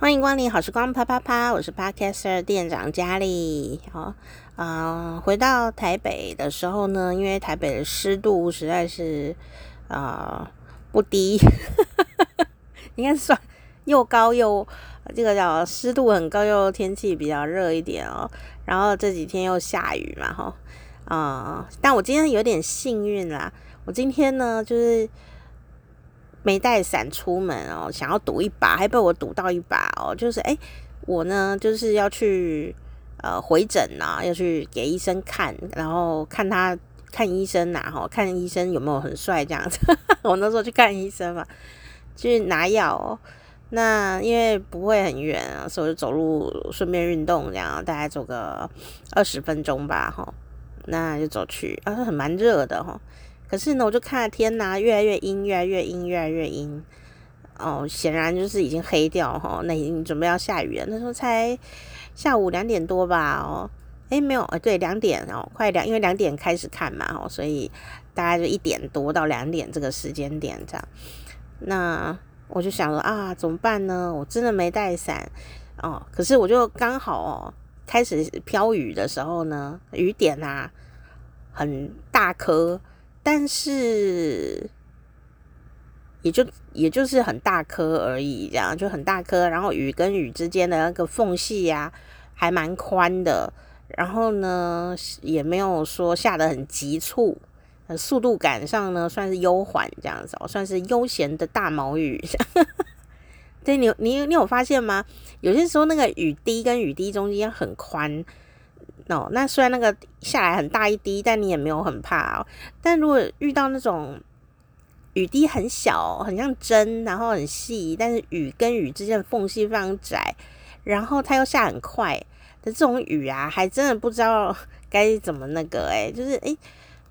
欢迎光临好时光啪啪啪，我是 Podcaster 店长佳丽。好，呃，回到台北的时候呢，因为台北的湿度实在是呃不低，应该算又高又这个叫湿度很高，又天气比较热一点哦。然后这几天又下雨嘛，哈，啊，但我今天有点幸运啦，我今天呢就是。没带伞出门哦，想要赌一把，还被我赌到一把哦。就是哎，我呢就是要去呃回诊呐，要去给医生看，然后看他看医生呐，哈，看医生有没有很帅这样子。我那时候去看医生嘛，去拿药哦。那因为不会很远啊，所以就走路顺便运动，这样大概走个二十分钟吧，哈。那就走去，啊，很蛮热的哈。可是呢，我就看天呐，越来越阴，越来越阴，越来越阴。哦，显然就是已经黑掉哈，那已经准备要下雨了。那时候才下午两点多吧，哦，诶，没有，对，两点哦，快两，因为两点开始看嘛，哦，所以大概就一点多到两点这个时间点这样。那我就想说啊，怎么办呢？我真的没带伞哦。可是我就刚好哦，开始飘雨的时候呢，雨点啊很大颗。但是，也就也就是很大颗而已，这样就很大颗。然后雨跟雨之间的那个缝隙呀，还蛮宽的。然后呢，也没有说下得很急促，速度感上呢算是悠缓这样子，算是悠闲的大毛雨。对，你你你有发现吗？有些时候那个雨滴跟雨滴中间很宽。哦，那虽然那个下来很大一滴，但你也没有很怕哦。但如果遇到那种雨滴很小，很像针，然后很细，但是雨跟雨之间的缝隙非常窄，然后它又下很快的这种雨啊，还真的不知道 该怎么那个诶，就是诶，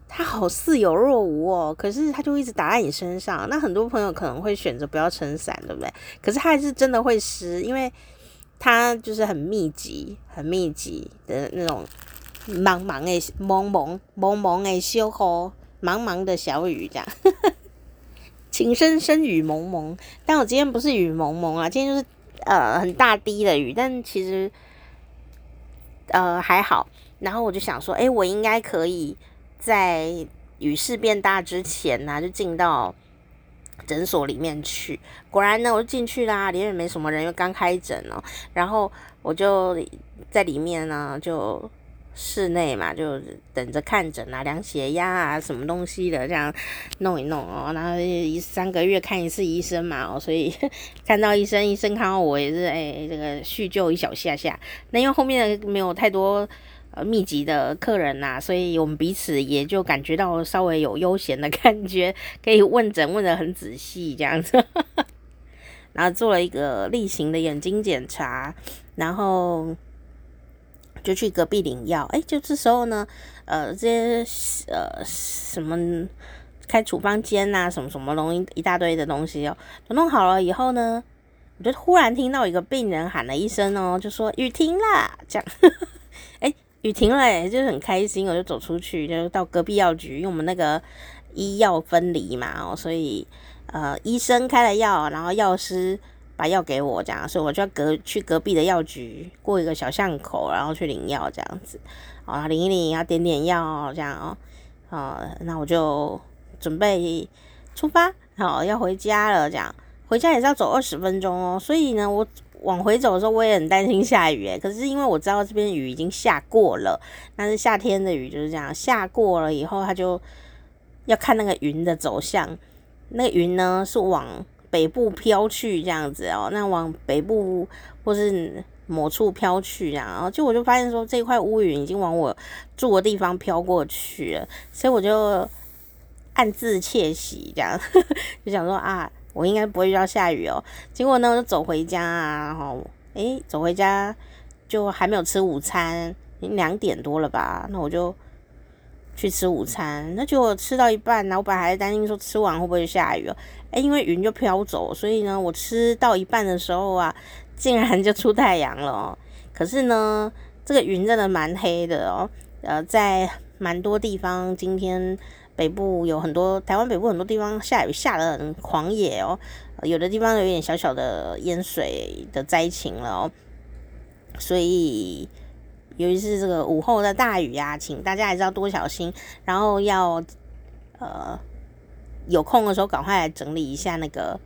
它好似有若无哦，可是它就一直打在你身上。那很多朋友可能会选择不要撑伞，对不对？可是它还是真的会湿，因为。它就是很密集、很密集的那种茫茫的、蒙蒙、蒙蒙的小雨，茫茫的小雨这样，情深深雨蒙蒙。但我今天不是雨蒙蒙啊，今天就是呃很大滴的雨，但其实呃还好。然后我就想说，哎，我应该可以在雨势变大之前呢、啊，就进到。诊所里面去，果然呢，我就进去啦，里面没什么人，又刚开诊哦。然后我就在里面呢，就室内嘛，就等着看诊啊，量血压啊，什么东西的，这样弄一弄哦。然后一三个月看一次医生嘛，哦，所以 看到医生，医生看到我也是哎，这个叙旧一小下下。那因为后面没有太多。密集的客人呐、所以我们彼此也就感觉到稍微有悠闲的 感觉，可以问诊问得很仔细这样子，然后做了一个例行的眼睛检查，然后就去隔壁领药。哎，就这时候呢，呃，这些呃什么开处方间呐，什么什么东西一大堆的东西哦，都弄好了以后呢，我就忽然听到一个病人喊了一声哦，就说雨停啦，这样，雨停了，就是很开心，我就走出去，就到隔壁药局，因为我们那个医药分离嘛，哦，所以呃，医生开了药，然后药师把药给我，这样，所以我就要隔去隔壁的药局，过一个小巷口，然后去领药，这样子，啊，领一领，要点点药，这样哦，啊，那我就准备出发，好，要回家了，这样，回家也是要走二十分钟哦，所以呢，我。往回走的时候，我也很担心下雨诶，可是因为我知道这边雨已经下过了，但是夏天的雨就是这样，下过了以后，它就要看那个云的走向。那个云呢是往北部飘去这样子哦，那往北部或是某处飘去这样，然后就我就发现说这块乌云已经往我住的地方飘过去了，所以我就暗自窃喜这样，就想说啊。我应该不会遇到下雨哦。结果呢，我就走回家啊，然后诶，走回家就还没有吃午餐，两点多了吧？那我就去吃午餐。那结果吃到一半，老板还担心说吃完会不会下雨哦？诶，因为云就飘走，所以呢，我吃到一半的时候啊，竟然就出太阳了哦。可是呢，这个云真的蛮黑的哦。呃，在蛮多地方今天。北部有很多，台湾北部很多地方下雨下得很狂野哦，有的地方有一点小小的淹水的灾情了哦。所以，尤其是这个午后的大雨呀，请大家还是要多小心，然后要呃有空的时候赶快来整理一下那个。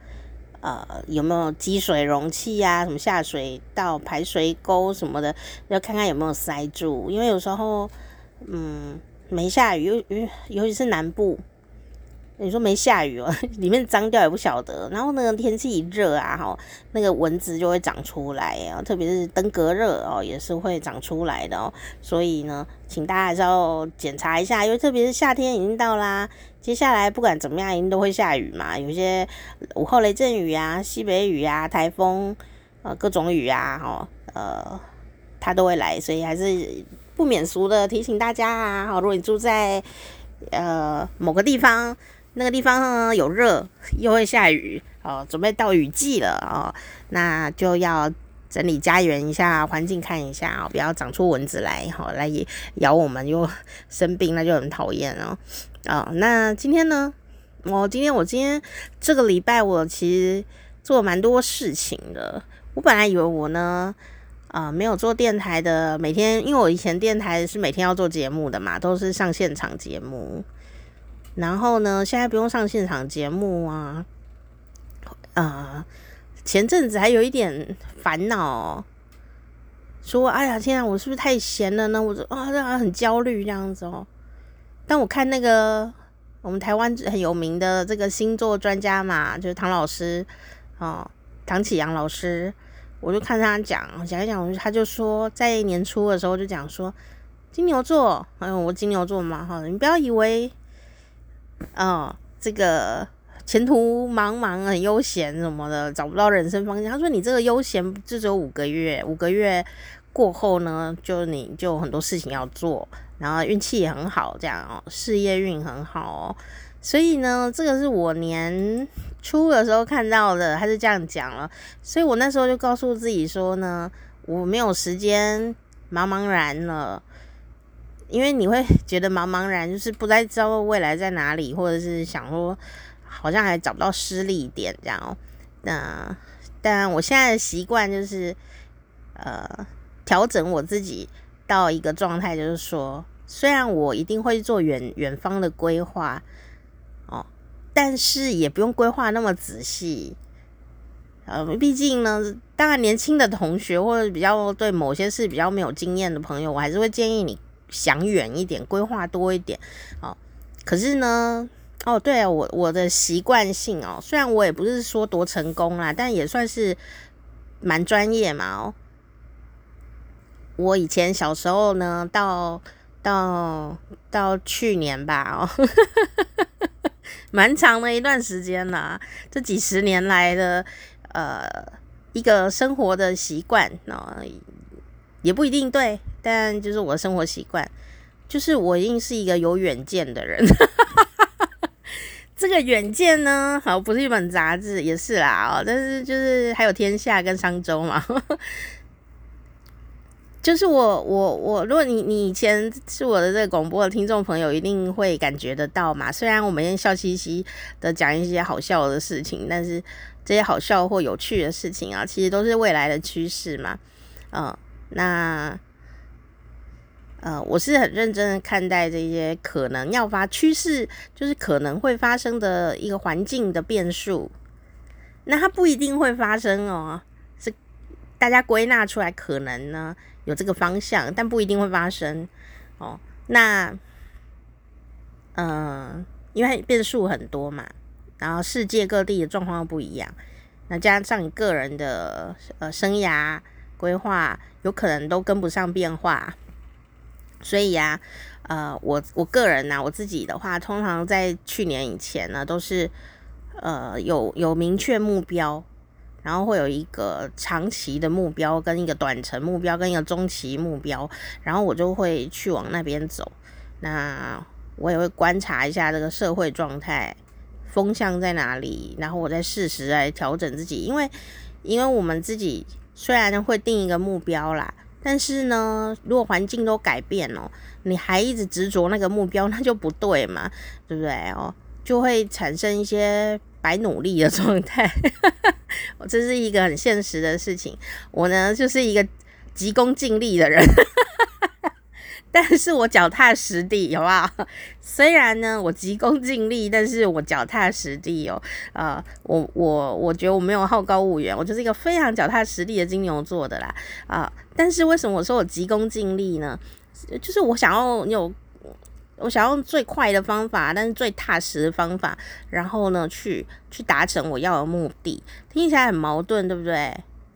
呃，有没有积水容器呀？什么下水道、排水沟什么的，要看看有没有塞住。因为有时候，嗯，没下雨，尤尤尤其是南部，你说没下雨哦，里面脏掉也不晓得。然后那个天气一热啊，哈，那个蚊子就会长出来啊，特别是登革热哦，也是会长出来的哦。所以呢，请大家还是要检查一下，因为特别是夏天已经到啦。接下来不管怎么样，一定都会下雨嘛。有些午后雷阵雨啊、西北雨啊、台风，呃，各种雨啊，哈，呃，它都会来，所以还是不免俗的提醒大家啊，好，如果你住在呃某个地方，那个地方呢有热，又会下雨，哦，准备到雨季了哦，那就要整理家园一下，环境看一下哦，不要长出蚊子来，好，来咬我们又生病，那就很讨厌哦。啊、那今天呢？我今天我今天这个礼拜我其实做蛮多事情的。我本来以为我呢，呃，没有做电台的，每天因为我以前电台是每天要做节目的嘛，都是上现场节目。然后呢，现在不用上现场节目啊。啊、前阵子还有一点烦恼，说哎呀，天啊，我是不是太闲了呢？我就啊，这很焦虑这样子哦。但我看那个我们台湾很有名的这个星座专家嘛，就是唐老师哦，唐启阳老师，我就看他讲讲一讲，我就他就说在年初的时候就讲说金牛座，哎呦，我金牛座嘛哈，你不要以为哦这个前途茫茫很悠闲什么的，找不到人生方向。他说你这个悠闲就只有五个月，五个月过后呢，就你就很多事情要做。然后运气也很好，这样哦，事业运很好哦，所以呢，这个是我年初的时候看到的，他是这样讲了，所以我那时候就告诉自己说呢，我没有时间茫茫然了，因为你会觉得茫茫然，就是不再知道未来在哪里，或者是想说好像还找不到失力点这样。那但我现在的习惯就是呃，调整我自己到一个状态，就是说。虽然我一定会做远远方的规划，但是也不用规划那么仔细。呃，毕竟呢，当然年轻的同学或者比较对某些事比较没有经验的朋友，我还是会建议你想远一点，规划多一点。哦，可是呢，哦，对啊，我我的习惯性哦，虽然我也不是说多成功啦，但也算是蛮专业嘛。哦，我以前小时候呢，到到到去年吧，哦，蛮长的一段时间了。这几十年来的呃一个生活的习惯，哦，也不一定对，但就是我生活习惯，就是我一定是一个有远见的人。这个远见呢，好，不是一本杂志，也是啦，哦，但是就是还有天下跟商周嘛。就是我我我，如果你你以前是我的这个广播的听众朋友，一定会感觉得到嘛。虽然我们笑嘻嘻的讲一些好笑的事情，但是这些好笑或有趣的事情啊，其实都是未来的趋势嘛。嗯、呃，那呃，我是很认真的看待这些可能要发趋势，就是可能会发生的一个环境的变数。那它不一定会发生哦，是大家归纳出来可能呢。有这个方向，但不一定会发生哦。那，嗯、呃，因为变数很多嘛，然后世界各地的状况不一样，那加上你个人的呃生涯规划，有可能都跟不上变化。所以呀、啊，呃，我我个人呢、我自己的话，通常在去年以前呢，都是呃有有明确目标。然后会有一个长期的目标，跟一个短程目标，跟一个中期目标，然后我就会去往那边走。那我也会观察一下这个社会状态，风向在哪里，然后我再适时来调整自己。因为，因为我们自己虽然会定一个目标啦，但是呢，如果环境都改变了，你还一直执着那个目标，那就不对嘛，对不对哦？就会产生一些白努力的状态。我这是一个很现实的事情。我呢，就是一个急功近利的人。但是我脚踏实地，好不好？虽然呢，我急功近利，但是我脚踏实地哦。呃，我我我觉得我没有好高骛远，我就是一个非常脚踏实地的金牛座的啦。啊、但是为什么我说我急功近利呢？就是我想要有，我想用最快的方法，但是最踏实的方法，然后呢，去去达成我要的目的。听起来很矛盾，对不对？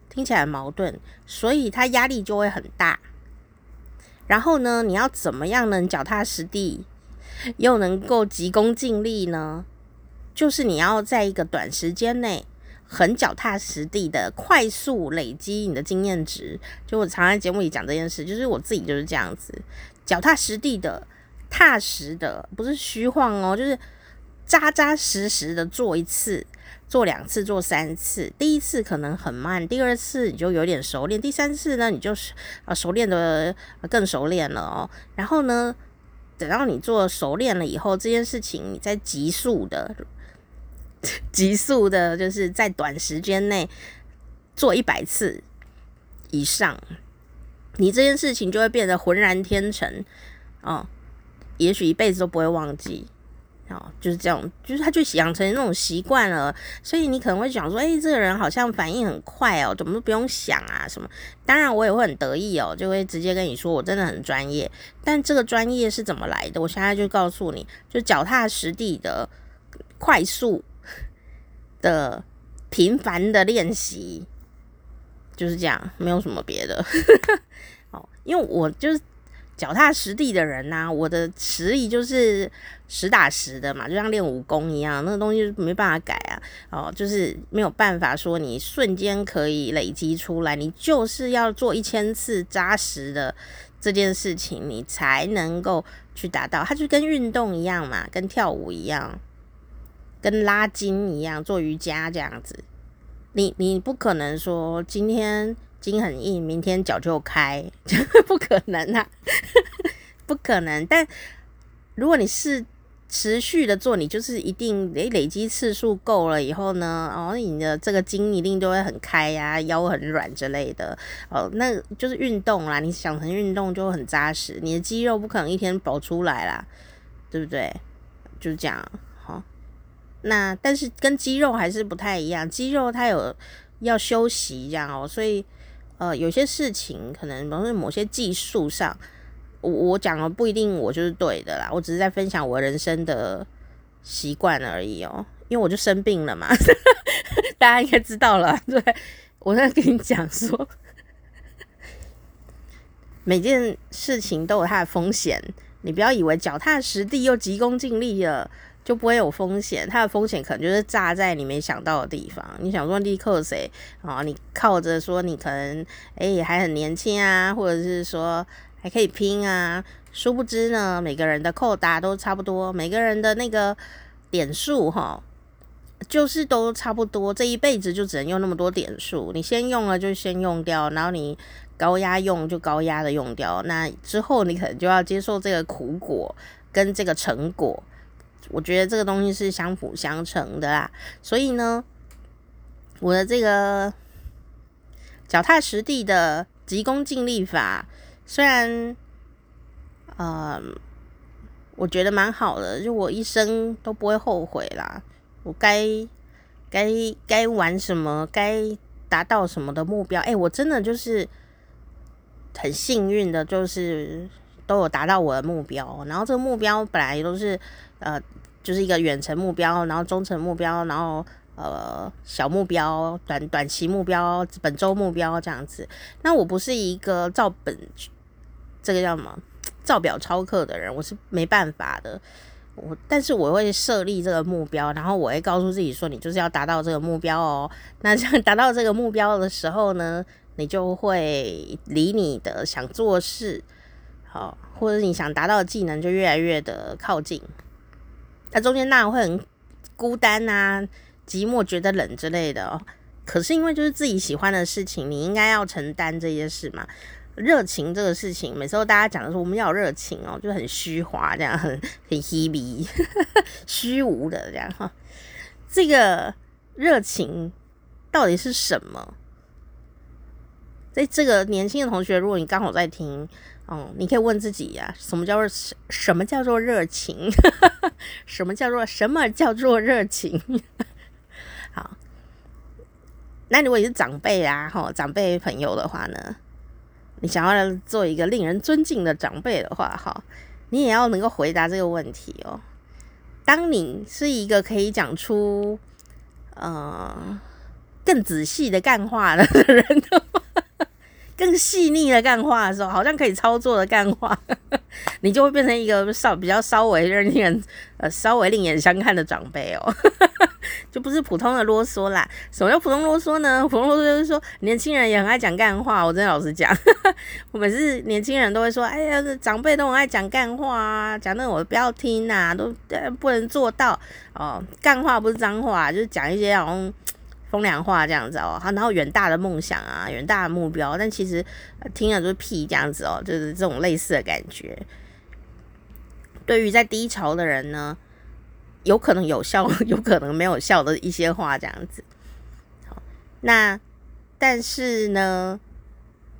听起来很矛盾，所以它压力就会很大。然后呢，你要怎么样能脚踏实地，又能够急功近利呢？就是你要在一个短时间内，很脚踏实地的快速累积你的经验值。就我常在节目里讲这件事，就是我自己就是这样子，脚踏实地的、踏实的，不是虚晃哦，就是扎扎实实的做一次。做两次，做三次，第一次可能很慢，第二次你就有点熟练，第三次呢，你就是啊熟练的更熟练了哦。然后呢，等到你做熟练了以后，这件事情你再急速的、急速的，就是在短时间内做一百次以上，你这件事情就会变得浑然天成哦，也许一辈子都不会忘记。哦，就是这样，就是他就养成那种习惯了，所以你可能会想说，哎、欸，这个人好像反应很快哦，怎么都不用想啊什么？当然我也会很得意哦，就会直接跟你说我真的很专业。但这个专业是怎么来的？我现在就告诉你，就脚踏实地的、快速的、频繁的练习，就是这样，没有什么别的。哦，因为我就是。脚踏实地的人呐、我的实力就是实打实的嘛，就像练武功一样，那个东西没办法改啊。哦，就是没有办法说你瞬间可以累积出来，你就是要做一千次扎实的这件事情，你才能够去达到。它就跟运动一样嘛，跟跳舞一样，跟拉筋一样，做瑜伽这样子。你你不可能说今天。筋很硬，明天脚就开，不可能啊，不可能。但如果你是持续的做，你就是一定累累积次数够了以后呢，哦，你的这个筋一定都会很开呀、腰很软之类的。哦，那就是运动啦。你想成运动就很扎实，你的肌肉不可能一天跑出来啦，对不对？就是这样。好、那但是跟肌肉还是不太一样，肌肉它有要休息这样哦，所以。呃，有些事情可能，比如说某些技术上，我我讲的不一定我就是对的啦，我只是在分享我人生的习惯而已哦。因为我就生病了嘛，大家应该知道了。对，我在跟你讲说，每件事情都有它的风险，你不要以为脚踏实地又急功近利了。就不会有风险，它的风险可能就是炸在你没想到的地方。你想说立刻谁啊？你靠着说你可能哎、还很年轻啊，或者是说还可以拼啊，殊不知呢，每个人的扣打都差不多，每个人的那个点数哈，就是都差不多。这一辈子就只能用那么多点数，你先用了就先用掉，然后你高压用就高压的用掉，那之后你可能就要接受这个苦果跟这个成果。我觉得这个东西是相辅相成的啦，所以呢，我的这个脚踏实地的急功近利法，虽然，呃，我觉得蛮好的，就我一生都不会后悔啦。我该该该玩什么，该达到什么的目标，哎，我真的就是很幸运的，就是都有达到我的目标。然后这个目标本来都是。呃，就是一个远程目标，然后中程目标，然后呃小目标、短短期目标、本周目标这样子。那我不是一个照本这个叫什么照表抄课的人，我是没办法的。我但是我会设立这个目标，然后我会告诉自己说，你就是要达到这个目标哦。那 像达到这个目标的时候呢，你就会离你的想做事，好，或者你想达到的技能就越来越的靠近。那中间那会很孤单啊，寂寞、觉得冷之类的哦。可是因为就是自己喜欢的事情，你应该要承担这些事嘛。热情这个事情，每次大家讲的说我们要有热情哦，就很虚华这样，很很虚无虚无的这样哈。这个热情到底是什么？在这个年轻的同学，如果你刚好在听，嗯，你可以问自己呀、什么叫做什么叫做热情？什么叫做什么叫做热情？好，那如果你是长辈啊，哈，长辈朋友的话呢，你想要做一个令人尊敬的长辈的话，哈，你也要能够回答这个问题哦。当你是一个可以讲出呃更仔细的干话的人的，更细腻的干话的时候，好像可以操作的干话，你就会变成一个稍比较稍微让人呃稍微另眼相看的长辈哦，就不是普通的啰嗦啦。什么叫普通啰嗦呢？普通啰嗦就是说年轻人也很爱讲干话。我真的老实讲，我每次年轻人都会说：“哎呀，长辈都很爱讲干话啊，讲那我不要听呐，都不能做到哦。干话不是脏话，就是讲一些好像。”风凉话这样子哦，然后远大的梦想啊，远大的目标，但其实听了就是屁这样子哦，就是这种类似的感觉。对于在低潮的人呢，有可能有效，有可能没有效的一些话这样子。好，那但是呢，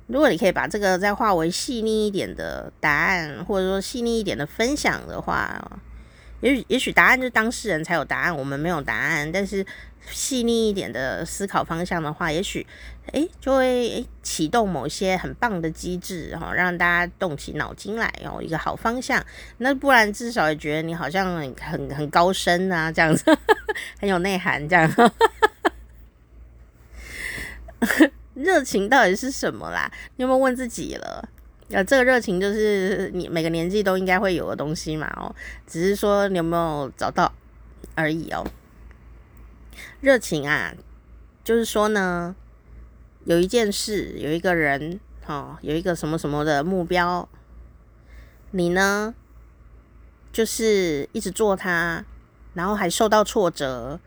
如果你可以把这个再化为细腻一点的答案，或者说细腻一点的分享的话，也许也许答案就是当事人才有答案，我们没有答案，但是。细腻一点的思考方向的话，也许诶就会诶启动某些很棒的机制，然后让大家动起脑筋来，哦一个好方向。那不然至少也觉得你好像很很很高深啊，这样子 很有内涵，这样。热情到底是什么啦？你有没有问自己了？呃，这个热情就是你每个年纪都应该会有的东西嘛，哦，只是说你有没有找到而已哦。热情啊，就是说呢，有一件事，有一个人，哦，有一个什么什么的目标，你呢，就是一直做它，然后还受到挫折，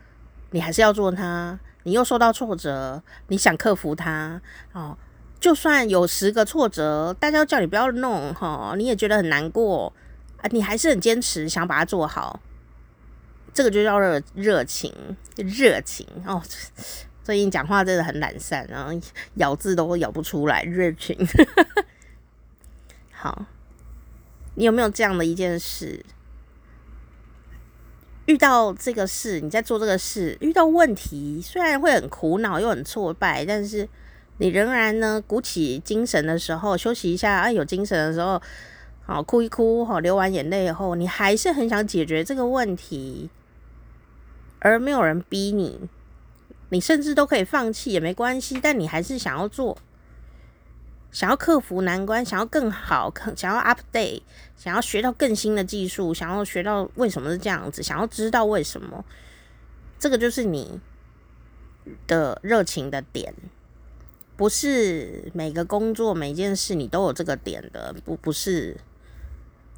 你还是要做它，你又受到挫折，你想克服它，哦，就算有十个挫折，大家都叫你不要弄，哈，你也觉得很难过啊，你还是很坚持，想把它做好。这个就叫热热情，热情哦。最近讲话真的很懒散，然后咬字都咬不出来。热情，好，你有没有这样的一件事？遇到这个事，你在做这个事，遇到问题，虽然会很苦恼又很挫败，但是你仍然呢，鼓起精神的时候，休息一下，啊，有精神的时候，好哭一哭，好流完眼泪以后，你还是很想解决这个问题。而没有人逼你，你甚至都可以放弃也没关系，但你还是想要做，想要克服难关，想要更好，想要 update，想要学到更新的技术，想要学到为什么是这样子，想要知道为什么，这个就是你的热情的点，不是每个工作每件事你都有这个点的，不不是。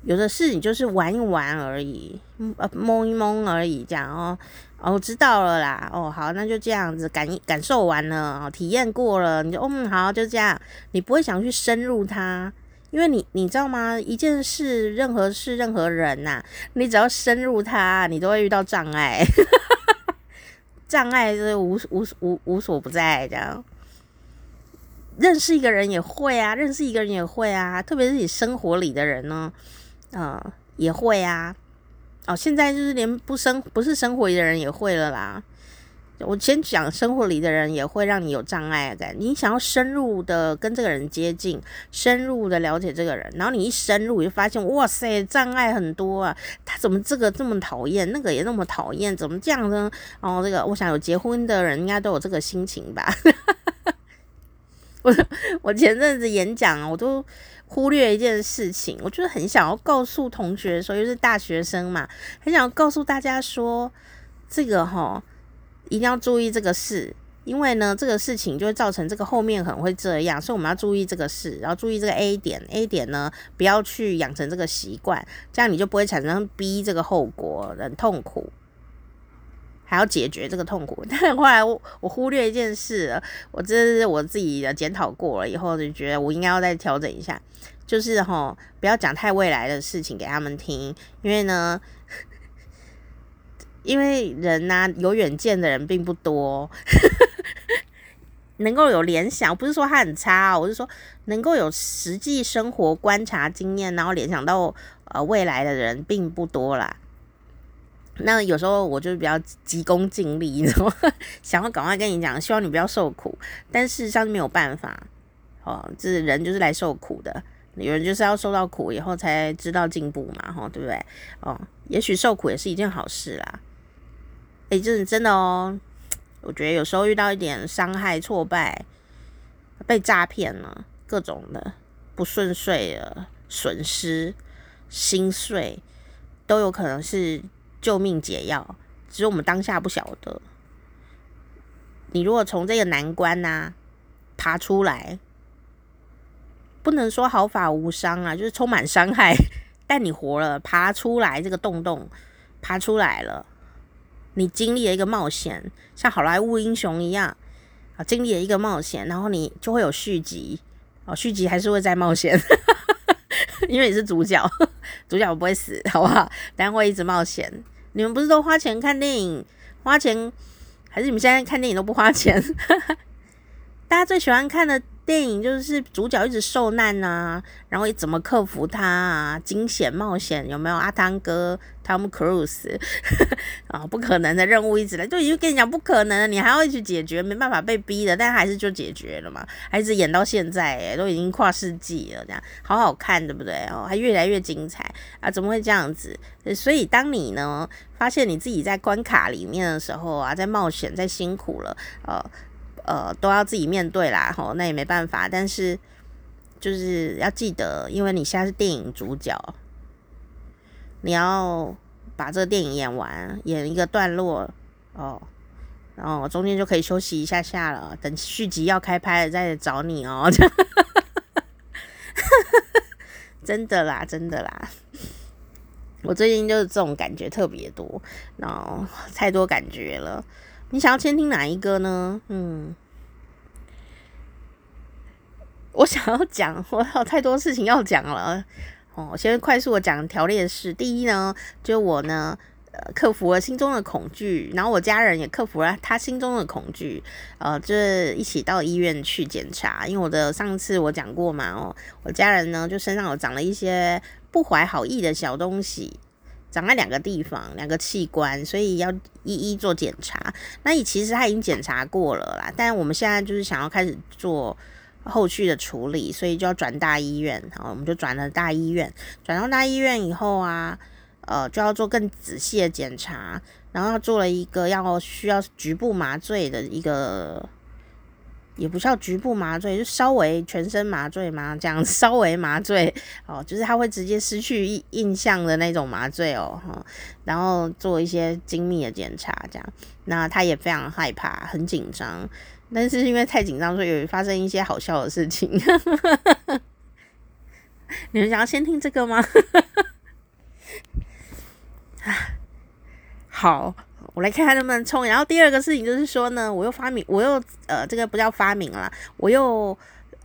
有的事你就是玩一玩而已，呃，蒙一蒙而已，这样哦。哦，我知道了啦。哦，好，那就这样子感感受完了，体验过了，你就嗯，好，就这样。你不会想去深入它，因为你你知道吗？一件事、任何事、任何人呐，你只要深入它，你都会遇到障碍。障碍是无无无无所不在，这样。认识一个人也会啊，认识一个人也会啊，特别是你生活里的人呢。呃，也会啊，哦，现在就是连不生不是生活里的人也会了啦。我先讲生活里的人也会让你有障碍感，你想要深入的跟这个人接近，深入的了解这个人，然后你一深入，你就发现哇塞，障碍很多啊，他怎么这个这么讨厌，那个也那么讨厌，怎么这样呢？哦，这个我想有结婚的人应该都有这个心情吧。我我前阵子演讲，我都。忽略一件事情，我就是很想要告诉同学说，又是大学生嘛，很想要告诉大家说，这个齁一定要注意这个事，因为呢，这个事情就会造成这个后面可能会这样，所以我们要注意这个事，然后注意这个 A 点，A 点呢不要去养成这个习惯，这样你就不会产生 B 这个后果，很痛苦。还要解决这个痛苦，但后来我我忽略一件事，我这是我自己的检讨过了以后，就觉得我应该要再调整一下，就是齁不要讲太未来的事情给他们听，因为呢，因为人呐、有远见的人并不多，能够有联想，不是说他很差，我是说能够有实际生活观察经验，然后联想到呃未来的人并不多啦。那有时候我就是比较急功近利，你知道吗？想要赶快跟你讲，希望你不要受苦，但事实上是没有办法。哦，这人就是来受苦的，有人就是要受到苦以后才知道进步嘛，哈，对不对？哦，也许受苦也是一件好事啦。诶，这是真的哦。我觉得有时候遇到一点伤害、挫败、被诈骗了，各种的不顺遂的损失、心碎，都有可能是救命解药，只是我们当下不晓得。你如果从这个难关呐、爬出来。不能说毫发无伤啊，就是充满伤害，但你活了，爬出来这个洞洞，爬出来了，你经历了一个冒险，像好莱坞英雄一样啊，经历了一个冒险，然后你就会有续集哦，续集还是会再冒险，因为你是主角，主角不会死，好不好？但会一直冒险。你们不是都花钱看电影，花钱还是你们现在看电影都不花钱？大家最喜欢看的。电影就是主角一直受难啊，然后怎么克服它啊？惊险冒险有没有？阿汤哥汤姆克鲁斯啊，不可能的任务一直来，就已经跟你讲不可能了，你还要一直解决，没办法被逼的，但还是就解决了嘛，还一直演到现在，都已经跨世纪了，这样好好看，对不对？哦，还越来越精彩啊！怎么会这样子？所以当你呢发现你自己在关卡里面的时候啊，在冒险，在辛苦了，呃。呃，都要自己面对啦，吼，那也没办法。但是就是要记得，因为你现在是电影主角，你要把这个电影演完，演一个段落哦，然后中间就可以休息一下下了，等续集要开拍了再找你哦。真的啦，真的啦，我最近就是这种感觉特别多，然后太多感觉了。你想要先听哪一个呢？嗯，我想要讲，我有太多事情要讲了。哦，先快速的讲条列式。第一呢，就我呢，呃，克服了心中的恐惧，然后我家人也克服了他心中的恐惧，呃，就是一起到医院去检查。因为我的上次我讲过嘛，哦，我家人呢就身上有长了一些不怀好意的小东西。长在两个地方，两个器官，所以要一一做检查。那你其实他已经检查过了啦，但我们现在就是想要开始做后续的处理，所以就要转大医院。好，我们就转了大医院。转到大医院以后啊，呃，就要做更仔细的检查，然后做了一个要需要局部麻醉的一个。也不叫局部麻醉，就稍微全身麻醉嘛，这样稍微麻醉 哦，就是他会直接失去印象的那种麻醉哦，然后做一些精密的检查，这样，那他也非常害怕，很紧张，但是因为太紧张，所以有发生一些好笑的事情。你们想要先听这个吗？好。我来看看能不能冲。然后第二个事情就是说呢，我又发明，我又呃，这个不叫发明啦，我又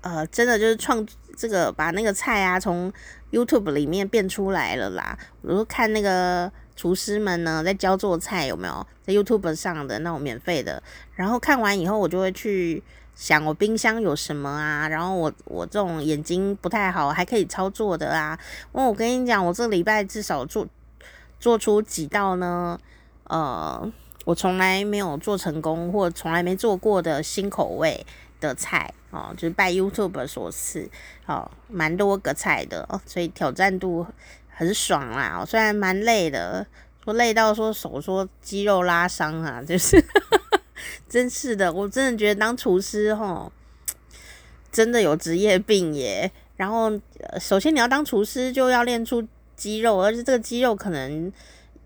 呃，真的就是创这个把那个菜啊从 YouTube 里面变出来了啦。我就看那个厨师们呢在教做菜，有没有在 YouTube 上的那种免费的？然后看完以后，我就会去想我冰箱有什么啊？然后我我这种眼睛不太好，还可以操作的啊。哦，我跟你讲，我这礼拜至少做做出几道呢。呃，我从来没有做成功，或从来没做过的新口味的菜哦，就是拜 YouTube 所赐，哦，蛮多个菜的哦，所以挑战度很爽啦。哦，虽然蛮累的，说累到说手说肌肉拉伤啊，就是真是的，我真的觉得当厨师齁，真的有职业病耶。然后，首先你要当厨师，就要练出肌肉，而且这个肌肉可能。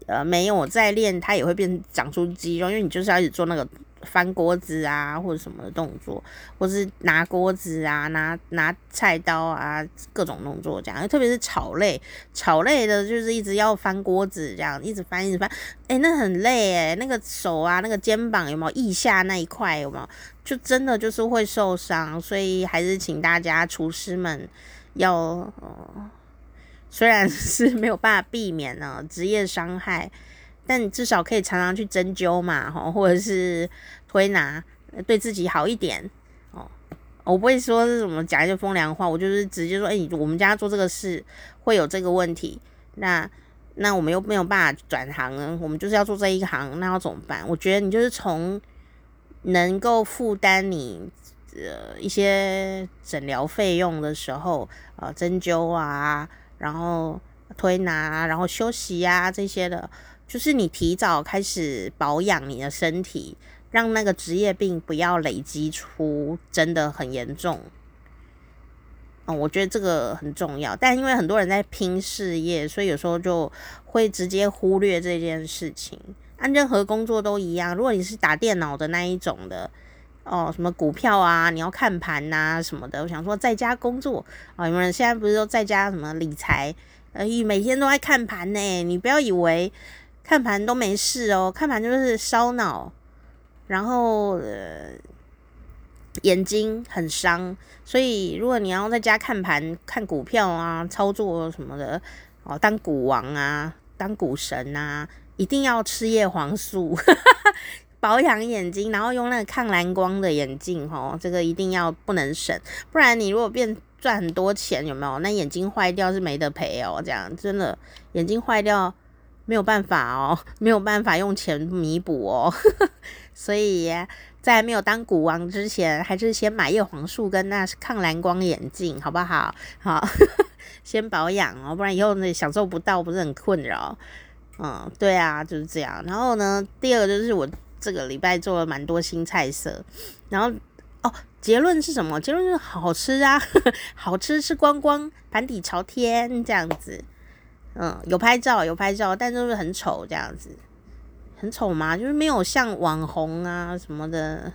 呃，没有我在练，它也会变长出肌肉，因为你就是要一直做那个翻锅子啊，或者什么的动作，或是拿锅子啊，拿拿菜刀啊，各种动作这样。特别是炒类，炒类的就是一直要翻锅子这样，一直翻一直翻，哎，那很累哎，那个手啊，那个肩膀有没有腋下那一块有没有？就真的就是会受伤，所以还是请大家厨师们要呃。虽然 是没有办法避免呢职业伤害，但你至少可以常常去针灸嘛，哈，或者是推拿，对自己好一点哦。我不会说是什么讲一些风凉话，我就是直接说，哎，我们家做这个事会有这个问题，那那我们又没有办法转行呢，我们就是要做这一行，那要怎么办？我觉得你就是从能够负担你呃一些诊疗费用的时候，呃，针灸啊，然后推拿，然后休息啊这些的。就是你提早开始保养你的身体，让那个职业病不要累积出真的很严重。嗯，我觉得这个很重要。但因为很多人在拼事业，所以有时候就会直接忽略这件事情。按任何工作都一样，如果你是打电脑的那一种的，哦，什么股票啊，你要看盘呐什么的。我想说，在家工作啊，有人现在不是都在家什么理财？呃，每天都在看盘呢。你不要以为。看盘都没事哦，看盘就是烧脑，然后呃眼睛很伤，所以如果你要在家看盘、看股票啊、操作什么的哦，当股王啊、当股神啊，一定要吃叶黄素，保养眼睛，然后用那个抗蓝光的眼镜哦，这个一定要不能省，不然你如果变赚很多钱，有没有？那眼睛坏掉是没得赔哦，这样真的眼睛坏掉。没有办法哦，没有办法用钱弥补哦，所以在没有当股王之前，还是先买叶黄素跟那抗蓝光眼镜，好不好？好，先保养哦，不然以后呢享受不到，不是很困扰。嗯，对啊，就是这样。然后呢，第二个就是我这个礼拜做了蛮多新菜色，然后哦，结论是什么？结论是好吃啊，好吃吃光光，盘底朝天这样子。嗯，有拍照，有拍照，但就是很丑这样子，很丑吗？就是没有像网红啊什么的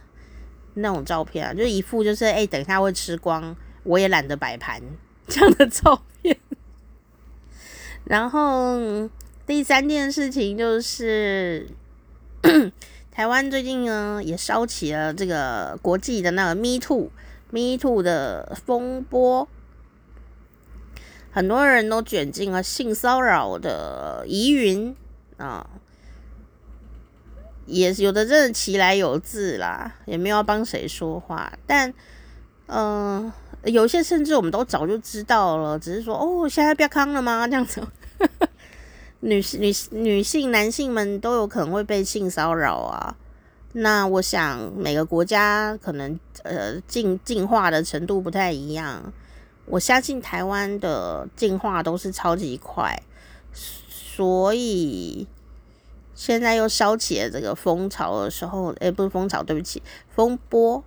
那种照片啊，就是一副就是哎、等一下会吃光，我也懒得摆盘这样的照片。然后第三件事情就是，台湾最近呢也烧起了这个国际的那个 Me Too，Me Too 的风波。很多人都卷进了性骚扰的疑云啊，也有的真的其来有自啦，也没有要帮谁说话。但嗯、有些甚至我们都早就知道了，只是说哦，现在不要康了吗？这样子，女性、女女性、男性们都有可能会被性骚扰啊。那我想每个国家可能呃进进化的程度不太一样。我相信台湾的进化都是超级快，所以现在又烧起了这个风潮的时候，诶，不是风潮，对不起，风波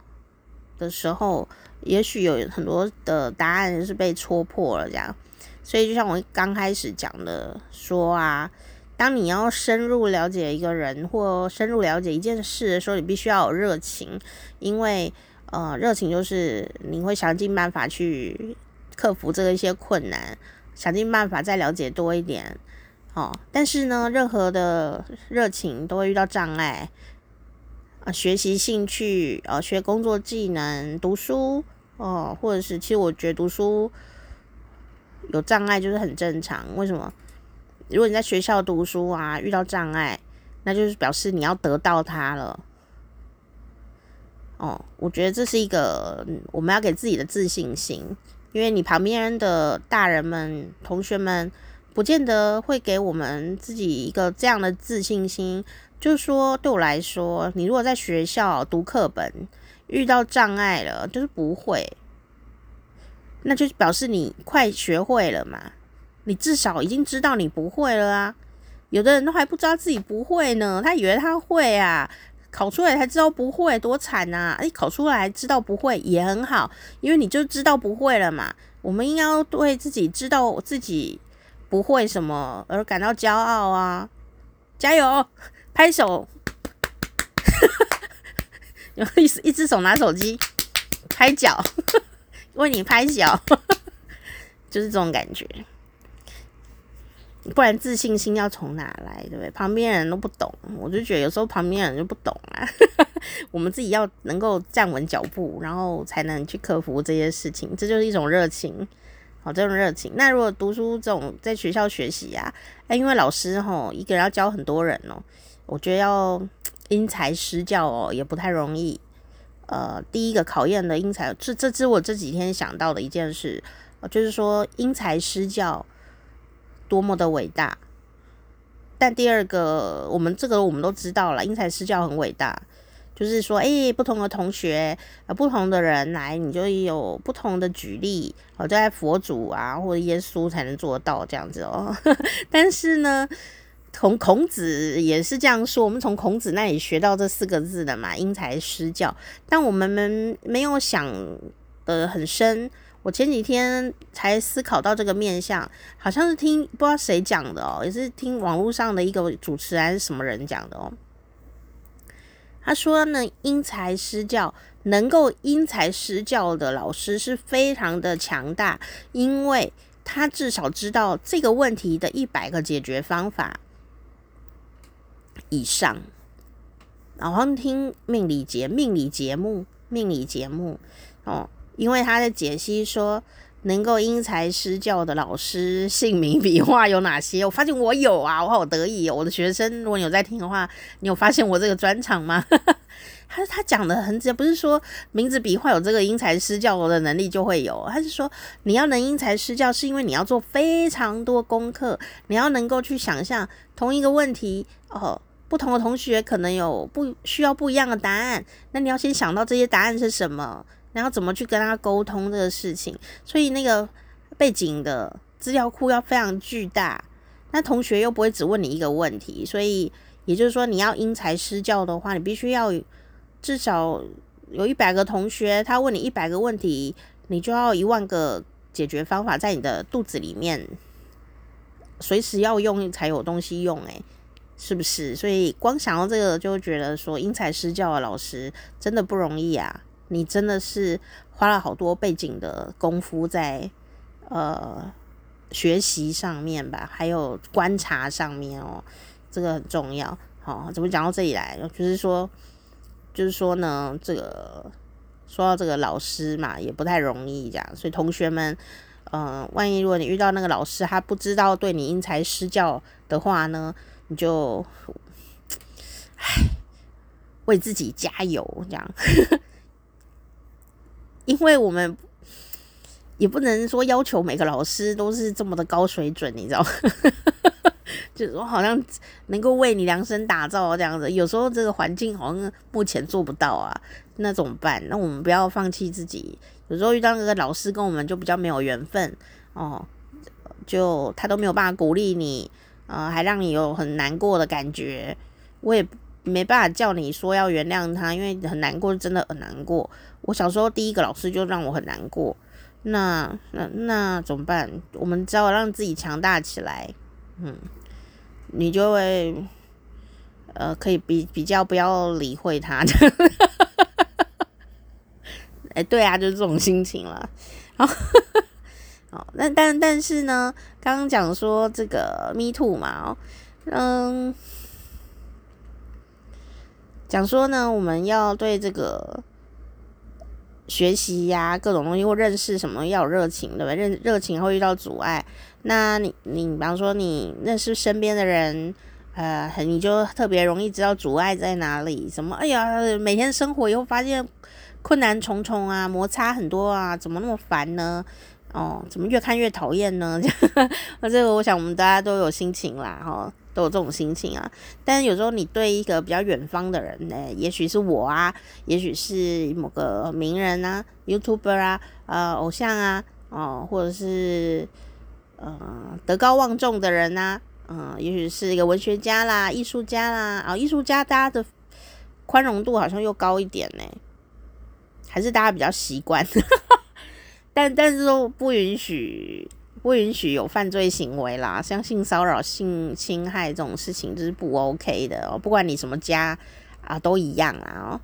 的时候，也许有很多的答案是被戳破了，这样。所以就像我刚开始讲的说啊，当你要深入了解一个人或深入了解一件事的时候，你必须要有热情，因为呃，热情就是你会想尽办法去。克服这个一些困难，想尽办法再了解多一点，哦。但是呢，任何的热情都会遇到障碍啊，学习兴趣啊，学工作技能，读书哦，或者是其实我觉得读书有障碍就是很正常。为什么？如果你在学校读书啊，遇到障碍，那就是表示你要得到它了。哦，我觉得这是一个我们要给自己的自信心。因为你旁边的大人们、同学们，不见得会给我们自己一个这样的自信心。就是说，对我来说，你如果在学校读课本遇到障碍了，就是不会，那就表示你快学会了嘛。你至少已经知道你不会了啊。有的人都还不知道自己不会呢，他以为他会啊。考出来才知道不会多惨啊！诶，考出来知道不会也很好，因为你就知道不会了嘛。我们应该对自己知道自己不会什么而感到骄傲啊！加油，拍手，有意思，一只手拿手机，拍脚，为你拍脚，就是这种感觉。不然自信心要从哪来，对不对？旁边人都不懂，我就觉得有时候旁边人就不懂啊。我们自己要能够站稳脚步，然后才能去克服这些事情，这就是一种热情好，这种热情。那如果读书这种在学校学习呀，哎，因为老师吼一个人要教很多人哦，我觉得要 因材施教哦，也不太容易。呃，第一个考验的因材，这这是我这几天想到的一件事，就是说因材施教多么的伟大。但第二个，我们这个我们都知道了，因材施教很伟大。就是说，哎、不同的同学，呃，不同的人来，你就有不同的举例，哦，在佛祖啊或者耶稣才能做到这样子哦。但是呢，从孔子也是这样说，我们从孔子那里学到这四个字的嘛，因材施教。但我们没没有想的很深。我前几天才思考到这个面相，好像是听不知道谁讲的哦，也是听网络上的一个主持人还是什么人讲的哦。他说呢，因材施教，能够因材施教的老师是非常的强大，因为他至少知道这个问题的一百个解决方法以上。然后听命理节命理节目，命理节目哦，因为他的解析说。能够因材施教的老师姓名笔画有哪些？我发现我有啊，我好得意哦。我的学生，如果有在听的话，你有发现我这个专长吗？他他讲的很直接，不是说名字笔画有这个因材施教的能力就会有，他是说你要能因材施教，是因为你要做非常多功课，你要能够去想象同一个问题哦，不同的同学可能有不需要不一样的答案，那你要先想到这些答案是什么。然后怎么去跟他沟通这个事情？所以那个背景的资料库要非常巨大。那同学又不会只问你一个问题，所以也就是说，你要因材施教的话，你必须要至少有一百个同学，他问你一百个问题，你就要一万个解决方法在你的肚子里面，随时要用才有东西用，诶，是不是？所以光想到这个，就觉得说因材施教的老师真的不容易啊。你真的是花了好多背景的功夫在呃学习上面吧，还有观察上面哦，这个很重要。好，怎么讲到这里来？就是说，就是说呢，这个说到这个老师嘛，也不太容易这样。所以同学们，嗯、万一如果你遇到那个老师，他不知道对你因材施教的话呢，你就唉，为自己加油这样。因为我们也不能说要求每个老师都是这么的高水准，你知道吗？就是说好像能够为你量身打造这样子，有时候这个环境好像目前做不到啊，那怎么办？那我们不要放弃自己。有时候遇到那个老师跟我们就比较没有缘分哦，就他都没有办法鼓励你，呃，还让你有很难过的感觉。我也没办法叫你说要原谅他，因为很难过，真的很难过。我小时候第一个老师就让我很难过，那那那怎么办？我们只要让自己强大起来，嗯，你就会呃可以比比较不要理会他的，哎、欸，对啊，就是这种心情了。好，好，那但但是呢，刚刚讲说这个 Me Too 嘛，哦，嗯，讲说呢，我们要对这个。学习呀、各种东西或认识什么要有热情，对不对？认热情会遇到阻碍。那你你比方说你认识身边的人，呃，你就特别容易知道阻碍在哪里。什么？哎呀，每天生活以后发现困难重重啊，摩擦很多啊，怎么那么烦呢？哦，怎么越看越讨厌呢？那 这个我想我们大家都有心情啦，哈、哦。都有这种心情啊，但有时候你对一个比较远方的人呢，也许是我啊，也许是某个名人啊，YouTuber 啊，呃，偶像啊，哦，或者是呃德高望重的人呐、啊，嗯、也许是一个文学家啦、艺术家啦，啊、艺术家大家的宽容度好像又高一点呢，还是大家比较习惯，但但是都不允许。不允许有犯罪行为啦，像性骚扰、性侵害这种事情，就是不 OK 的哦。不管你什么家啊，都一样啊。哦，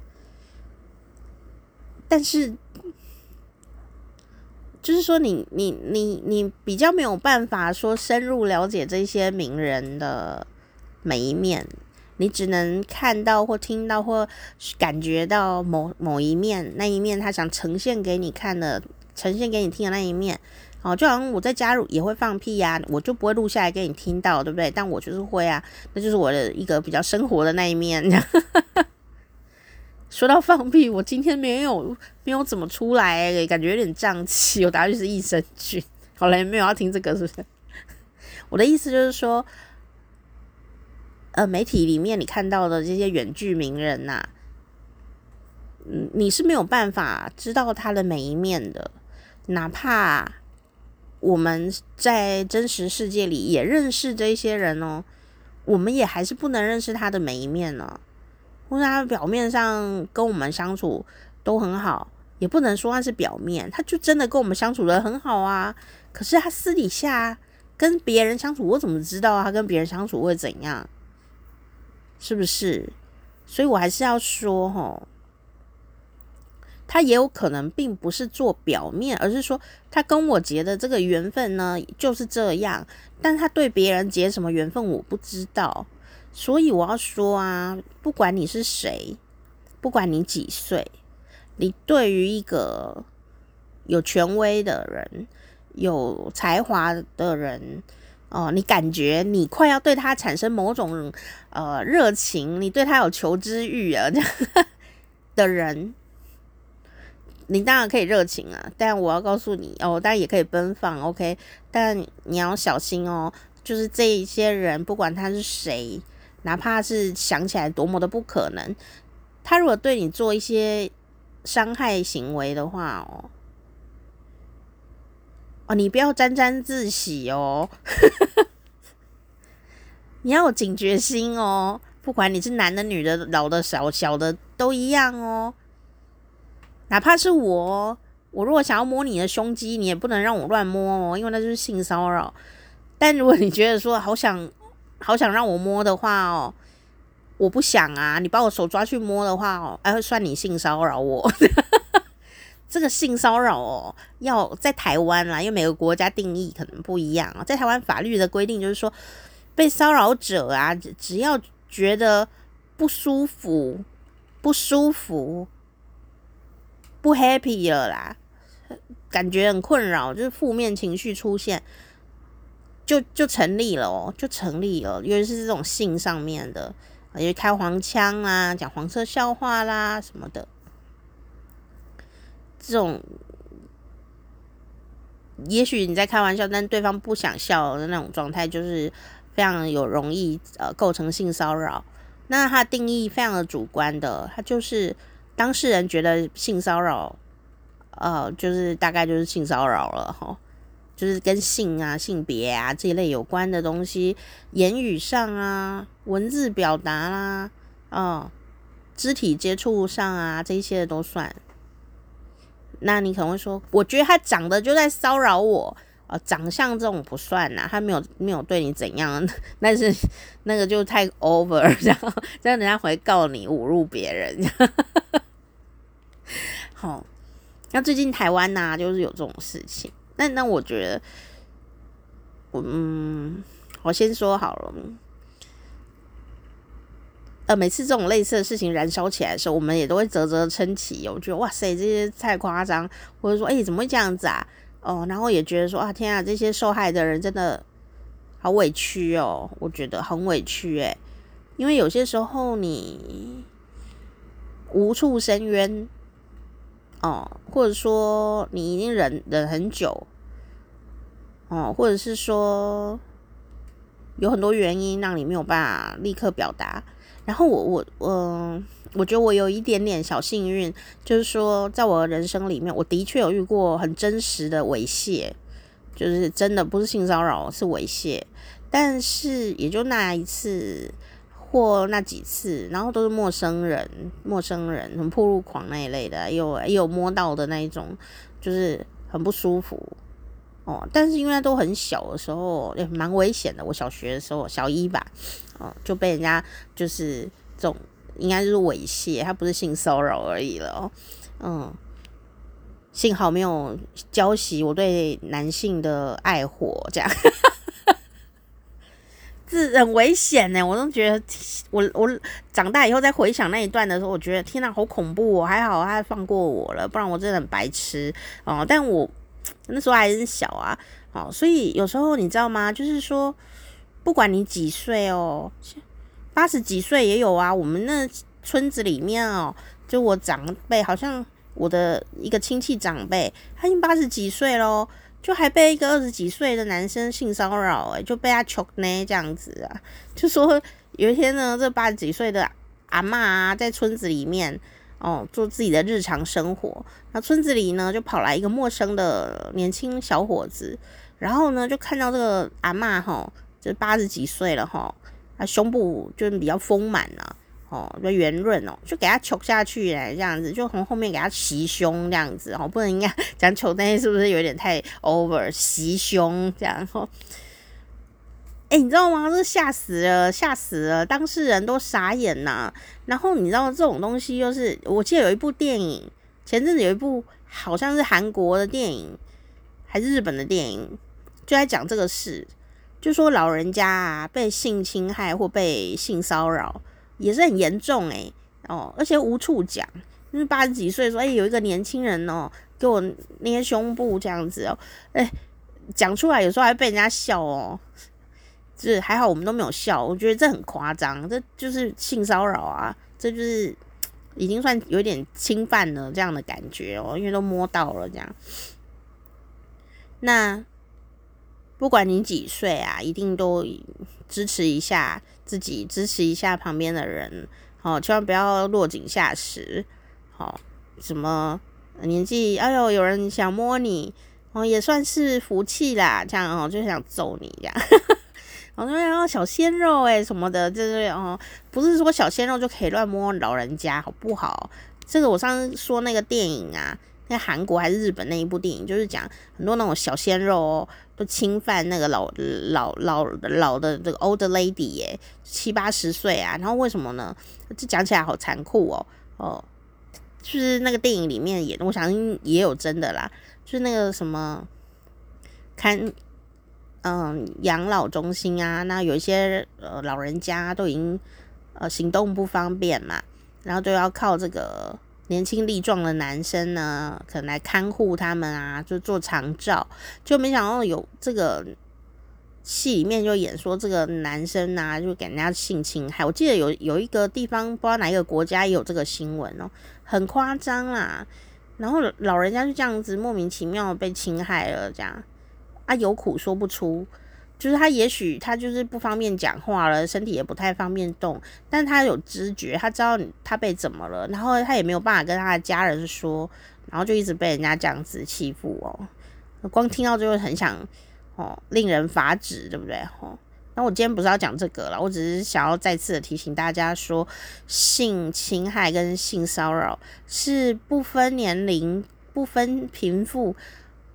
但是，就是说，你你你你比较没有办法说深入了解这些名人的每一面，你只能看到或听到或感觉到某某一面，那一面他想呈现给你看的，呈现给你听的那一面。哦，就好像我在加入也会放屁呀、我就不会录下来给你听到，对不对？但我就是会啊，那就是我的一个比较生活的那一面。说到放屁，我今天没有没有怎么出来，感觉有点胀气，我大概就是益生菌。好了，没有要听这个，是不是？我的意思就是说，呃，媒体里面你看到的这些远距名人呐、嗯，你是没有办法知道他的每一面的，哪怕我们在真实世界里也认识这些人哦，我们也还是不能认识他的每一面呢。或者他表面上跟我们相处都很好，也不能说他是表面，他就真的跟我们相处的很好啊。可是他私底下跟别人相处，我怎么知道他跟别人相处会怎样？是不是？所以我还是要说，吼，他也有可能并不是做表面，而是说他跟我结的这个缘分呢，就是这样。但他对别人结什么缘分，我不知道。所以我要说啊，不管你是谁，不管你几岁，你对于一个有权威的人、有才华的人，哦，你感觉你快要对他产生某种呃热情，你对他有求知欲啊这样的人，你当然可以热情啊，但我要告诉你哦，当然也可以奔放，OK，但你要小心哦，就是这一些人，不管他是谁。哪怕是想起来多么的不可能，他如果对你做一些伤害行为的话，哦，哦，你不要沾沾自喜哦，你要有警觉心哦，不管你是男的、女的、老的、小小的都一样哦。哪怕是我，我如果想要摸你的胸肌，你也不能让我乱摸哦，因为那就是性骚扰。但如果你觉得说好想。好想让我摸的话哦，我不想啊。你把我手抓去摸的话哦，哎，会算你性骚扰我。这个性骚扰哦，要在台湾啦，因为每个国家定义可能不一样啊。在台湾法律的规定就是说，被骚扰者啊，只要觉得不舒服、不舒服、不 happy 了啦，感觉很困扰，就是负面情绪出现。就就成立了哦，就成立了，尤其是这种性上面的，因为开黄腔啊，讲黄色笑话啦什么的，这种，也许你在开玩笑，但对方不想笑的那种状态，就是非常有容易呃构成性骚扰。那它定义非常的主观的，它就是当事人觉得性骚扰，呃，就是大概就是性骚扰了齁。就是跟性啊、性别啊这一类有关的东西，言语上啊、文字表达啦、哦、肢体接触上啊，这些的都算。那你可能会说，我觉得他长得就在骚扰我啊、长相这种不算呐，他没有没有对你怎样，但是 那个就太 over，然后 这样人家回告你侮辱别人。好，那最近台湾呐、就是有这种事情。那那我觉得，嗯，我先说好了，呃，每次这种类似的事情燃烧起来的时候，我们也都会啧啧称奇。我觉得哇塞，这些太夸张，或者说，哎、怎么会这样子啊？哦，然后也觉得说，啊，天啊，这些受害的人真的好委屈哦，我觉得很委屈诶，因为有些时候你无处申冤。哦，或者说你已经忍忍很久，哦，或者是说有很多原因让你没有办法立刻表达。然后我我嗯、我觉得我有一点点小幸运，就是说在我的人生里面，我的确有遇过很真实的猥亵，就是真的不是性骚扰，是猥亵。但是也就那一次。或那几次，然后都是陌生人，陌生人很破路狂那一类的，有也有摸到的那一种，就是很不舒服哦。但是因为都很小的时候，也蛮危险的。我小学的时候，小一吧，哦，就被人家就是这种，应该就是猥亵，他不是性骚扰而已了。嗯，幸好没有浇熄我对男性的爱火，这样。是很危险呢，我都觉得我我长大以后再回想那一段的时候，我觉得天哪，好恐怖哦！还好他放过我了，不然我真的很白痴哦。但我那时候还是小啊，哦，所以有时候你知道吗？就是说，不管你几岁哦，八十几岁也有啊。我们那村子里面哦，就我长辈，好像我的一个亲戚长辈，他已经八十几岁喽，就还被一个二十几岁的男生性骚扰，哎，就被他求呢这样子啊。就说有一天呢，这八十几岁的阿嬷啊，在村子里面。哦，做自己的日常生活。那村子里呢，就跑来一个陌生的年轻小伙子，然后呢，就看到这个阿嬷哈，就八十几岁了哈，啊，胸部就比较丰满了，哦，就圆润哦，就给他戳下去嘞，这样子，就从后面给他袭胸这样子哦，不能应该讲求那些是不是有点太 over？袭胸这样哦。哎、你知道吗？这吓死了，吓死了，当事人都傻眼呐。然后你知道这种东西，就是我记得有一部电影，前阵子有一部好像是韩国的电影，还是日本的电影，就在讲这个事，就说老人家啊被性侵害或被性骚扰，也是很严重哎、哦，而且无处讲，就是八十几岁说，哎、有一个年轻人哦，给我捏胸部这样子哦，哎、欸，讲出来有时候还被人家笑哦。是还好，我们都没有笑。我觉得这很夸张，这就是性骚扰啊，这就是已经算有点侵犯了这样的感觉哦，因为都摸到了这样。那不管你几岁啊，一定都支持一下自己，支持一下旁边的人，好，千万不要落井下石。好，什么年纪？哎呦，有人想摸你哦，也算是福气啦。这样哦，就想揍你这样。哦，对啊，小鲜肉诶什么的，就是哦，不是说小鲜肉就可以乱摸老人家，好不好？这个我上次说那个电影啊，那韩国还是日本那一部电影，就是讲很多那种小鲜肉哦，都侵犯那个老老老老的这个 old lady 耶，七八十岁啊，然后为什么呢？这讲起来好残酷哦哦，就是那个电影里面也，我相信也有真的啦，就是那个什么看。嗯，养老中心啊，那有一些呃老人家都已经呃行动不方便嘛，然后都要靠这个年轻力壮的男生呢，可能来看护他们啊，就做长照，就没想到有这个戏里面就演说这个男生啊，就给人家性侵害。我记得有有一个地方不知道哪一个国家也有这个新闻哦，很夸张啦。然后老人家就这样子莫名其妙被侵害了，这样。啊，有苦说不出，就是他也许他就是不方便讲话了，身体也不太方便动，但他有知觉，他知道他被怎么了，然后他也没有办法跟他的家人说，然后就一直被人家这样子欺负哦。光听到就会很想哦，令人发指，对不对？哦，那我今天不是要讲这个了，我只是想要再次的提醒大家说，性侵害跟性骚扰是不分年龄、不分贫富、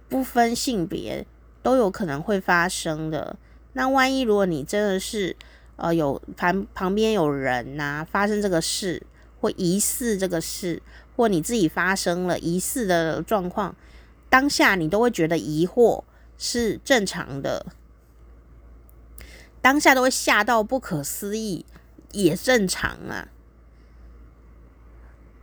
不分性别。都有可能会发生的。那万一如果你真的是呃有旁旁边有人呐、发生这个事或疑似这个事，或你自己发生了疑似的状况，当下你都会觉得疑惑是正常的，当下都会吓到不可思议，也正常啊。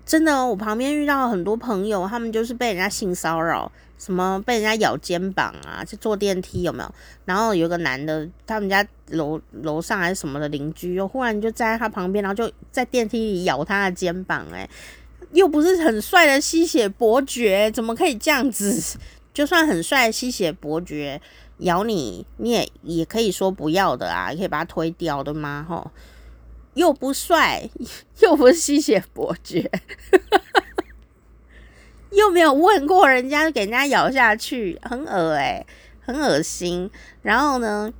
真的，我旁边遇到很多朋友，他们就是被人家性骚扰。什么被人家咬肩膀啊？就坐电梯有没有？然后有个男的，他们家楼楼上还是什么的邻居，又忽然就站在他旁边，然后就在电梯里咬他的肩膀，欸，哎，又不是很帅的吸血伯爵，怎么可以这样子？就算很帅的吸血伯爵咬你，你也也可以说不要的啊，也可以把他推掉的吗？吼，又不帅，又不是吸血伯爵。又没有问过人家，给人家咬下去，很恶欸，很恶心。然后呢，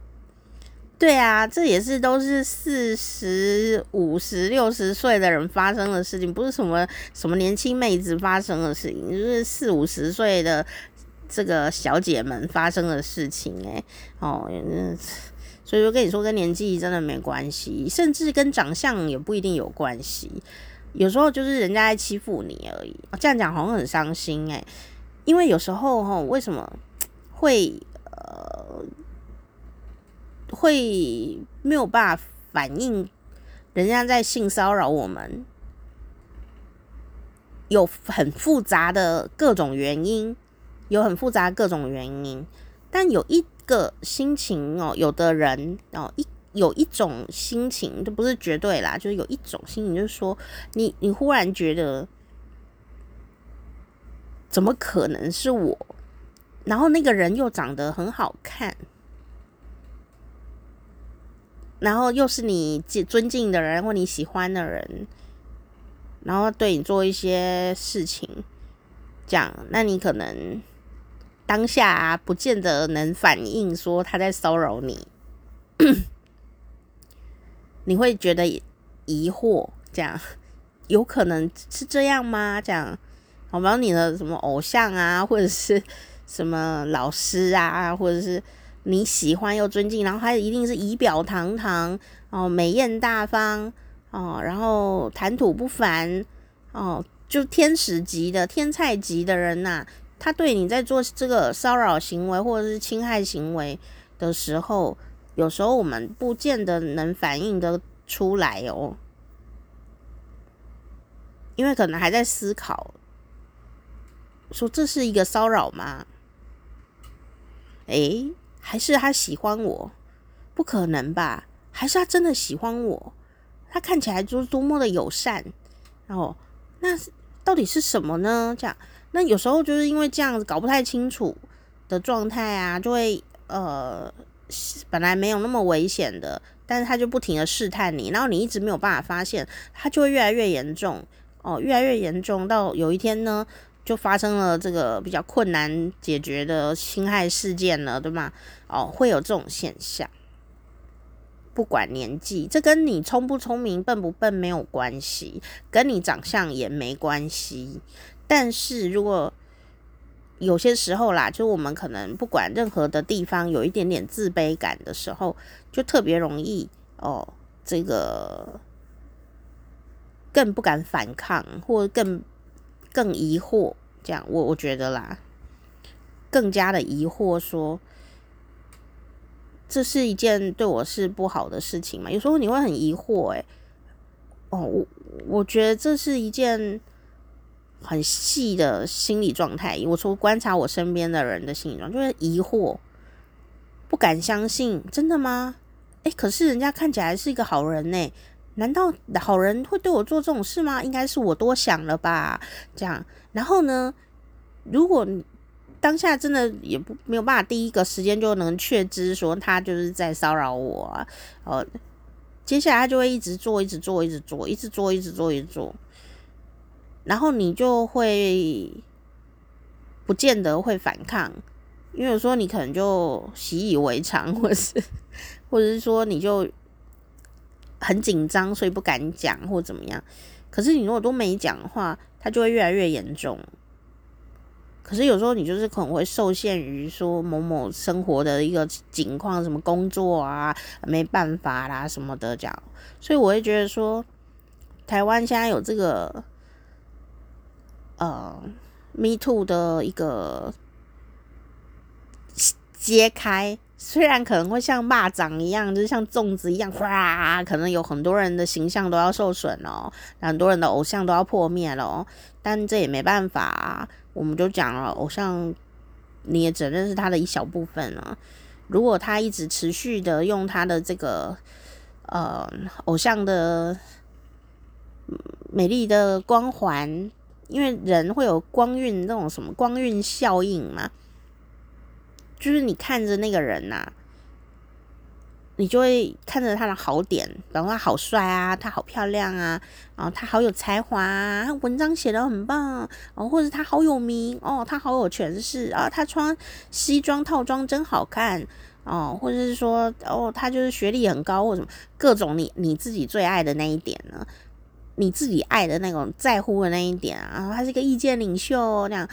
对啊，这也是都是四十五十六十岁的人发生的事情，不是什么什么年轻妹子发生的事情，就是四五十岁的这个小姐们发生的事情欸。哦，所以我跟你说，跟年纪真的没关系，甚至跟长相也不一定有关系。有时候就是人家在欺负你而已，这样讲好像很伤心诶，因为有时候哈，为什么会呃会没有办法反应人家在性骚扰我们？有很复杂的各种原因有很复杂各种原因，但有一个心情哦，有的人哦一有一种心情，这不是绝对啦，就是有一种心情，就是说你你忽然觉得，怎么可能是我？然后那个人又长得很好看，然后又是你尊敬的人或你喜欢的人，然后对你做一些事情，这样，那你可能。当下啊，不见得能反映说他在骚扰你，你会觉得疑惑，这样。有可能是这样吗？这样，好比你的什么偶像啊，或者是什么老师啊，或者是你喜欢又尊敬，然后他一定是仪表堂堂哦，美艳大方哦，然后谈吐不凡哦，就天使级的天菜级的人呐、他对你在做这个骚扰行为或者是侵害行为的时候，有时候我们不见得能反应得出来哦，因为可能还在思考，说这是一个骚扰吗？诶，还是他喜欢我？不可能吧？还是他真的喜欢我？他看起来就是多么的友善，然后那到底是什么呢？这样。那有时候就是因为这样子搞不太清楚的状态啊，就会呃，本来没有那么危险的，但是他就不停的试探你，然后你一直没有办法发现，他就会越来越严重哦，越来越严重，到有一天呢，就发生了这个比较困难解决的侵害事件了，对吗？哦，会有这种现象，不管年纪，这跟你聪不聪明、笨不笨没有关系，跟你长相也没关系。但是如果有些时候啦，就我们可能不管任何的地方有一点点自卑感的时候，就特别容易哦，这个更不敢反抗，或更更疑惑，这样我我觉得啦，更加的疑惑说，这是一件对我是不好的事情嘛？有时候你会很疑惑，诶，哦，我我觉得这是一件。很细的心理状态，我从观察我身边的人的心理状态，就是疑惑，不敢相信，真的吗？诶，可是人家看起来是一个好人呢，难道好人会对我做这种事吗？应该是我多想了吧，这样。然后呢，如果当下真的也不没有办法第一个时间就能确知说他就是在骚扰我啊，呃，接下来他就会一直做，一直做，一直做，一直做，一直做，一直做。然后你就会不见得会反抗，因为有时候你可能就习以为常，或者是或者是说你就很紧张，所以不敢讲或怎么样。可是你如果都没讲的话，它就会越来越严重。可是有时候你就是可能会受限于说某某生活的一个情况，什么工作啊，没办法啦什么的这样。所以我会觉得说，台湾现在有这个。呃，Me Too 的一个揭开，虽然可能会像蚂蚱一样，就是像粽子一样，哗，可能有很多人的形象都要受损哦，很多人的偶像都要破灭了，但这也没办法，我们就讲了，偶像你也只认识他的一小部分了。如果他一直持续的用他的这个呃偶像的美丽的光环。因为人会有光晕那种什么光晕效应嘛，就是你看着那个人呐、你就会看着他的好点，比方说他好帅啊，他好漂亮啊，然后他好有才华啊，他文章写得很棒，哦，或者他好有名哦，他好有权势啊，他穿西装套装真好看哦，或者是说哦，他就是学历很高或什么各种你你自己最爱的那一点呢。你自己爱的那种在乎的那一点啊，他是一个意见领袖，那样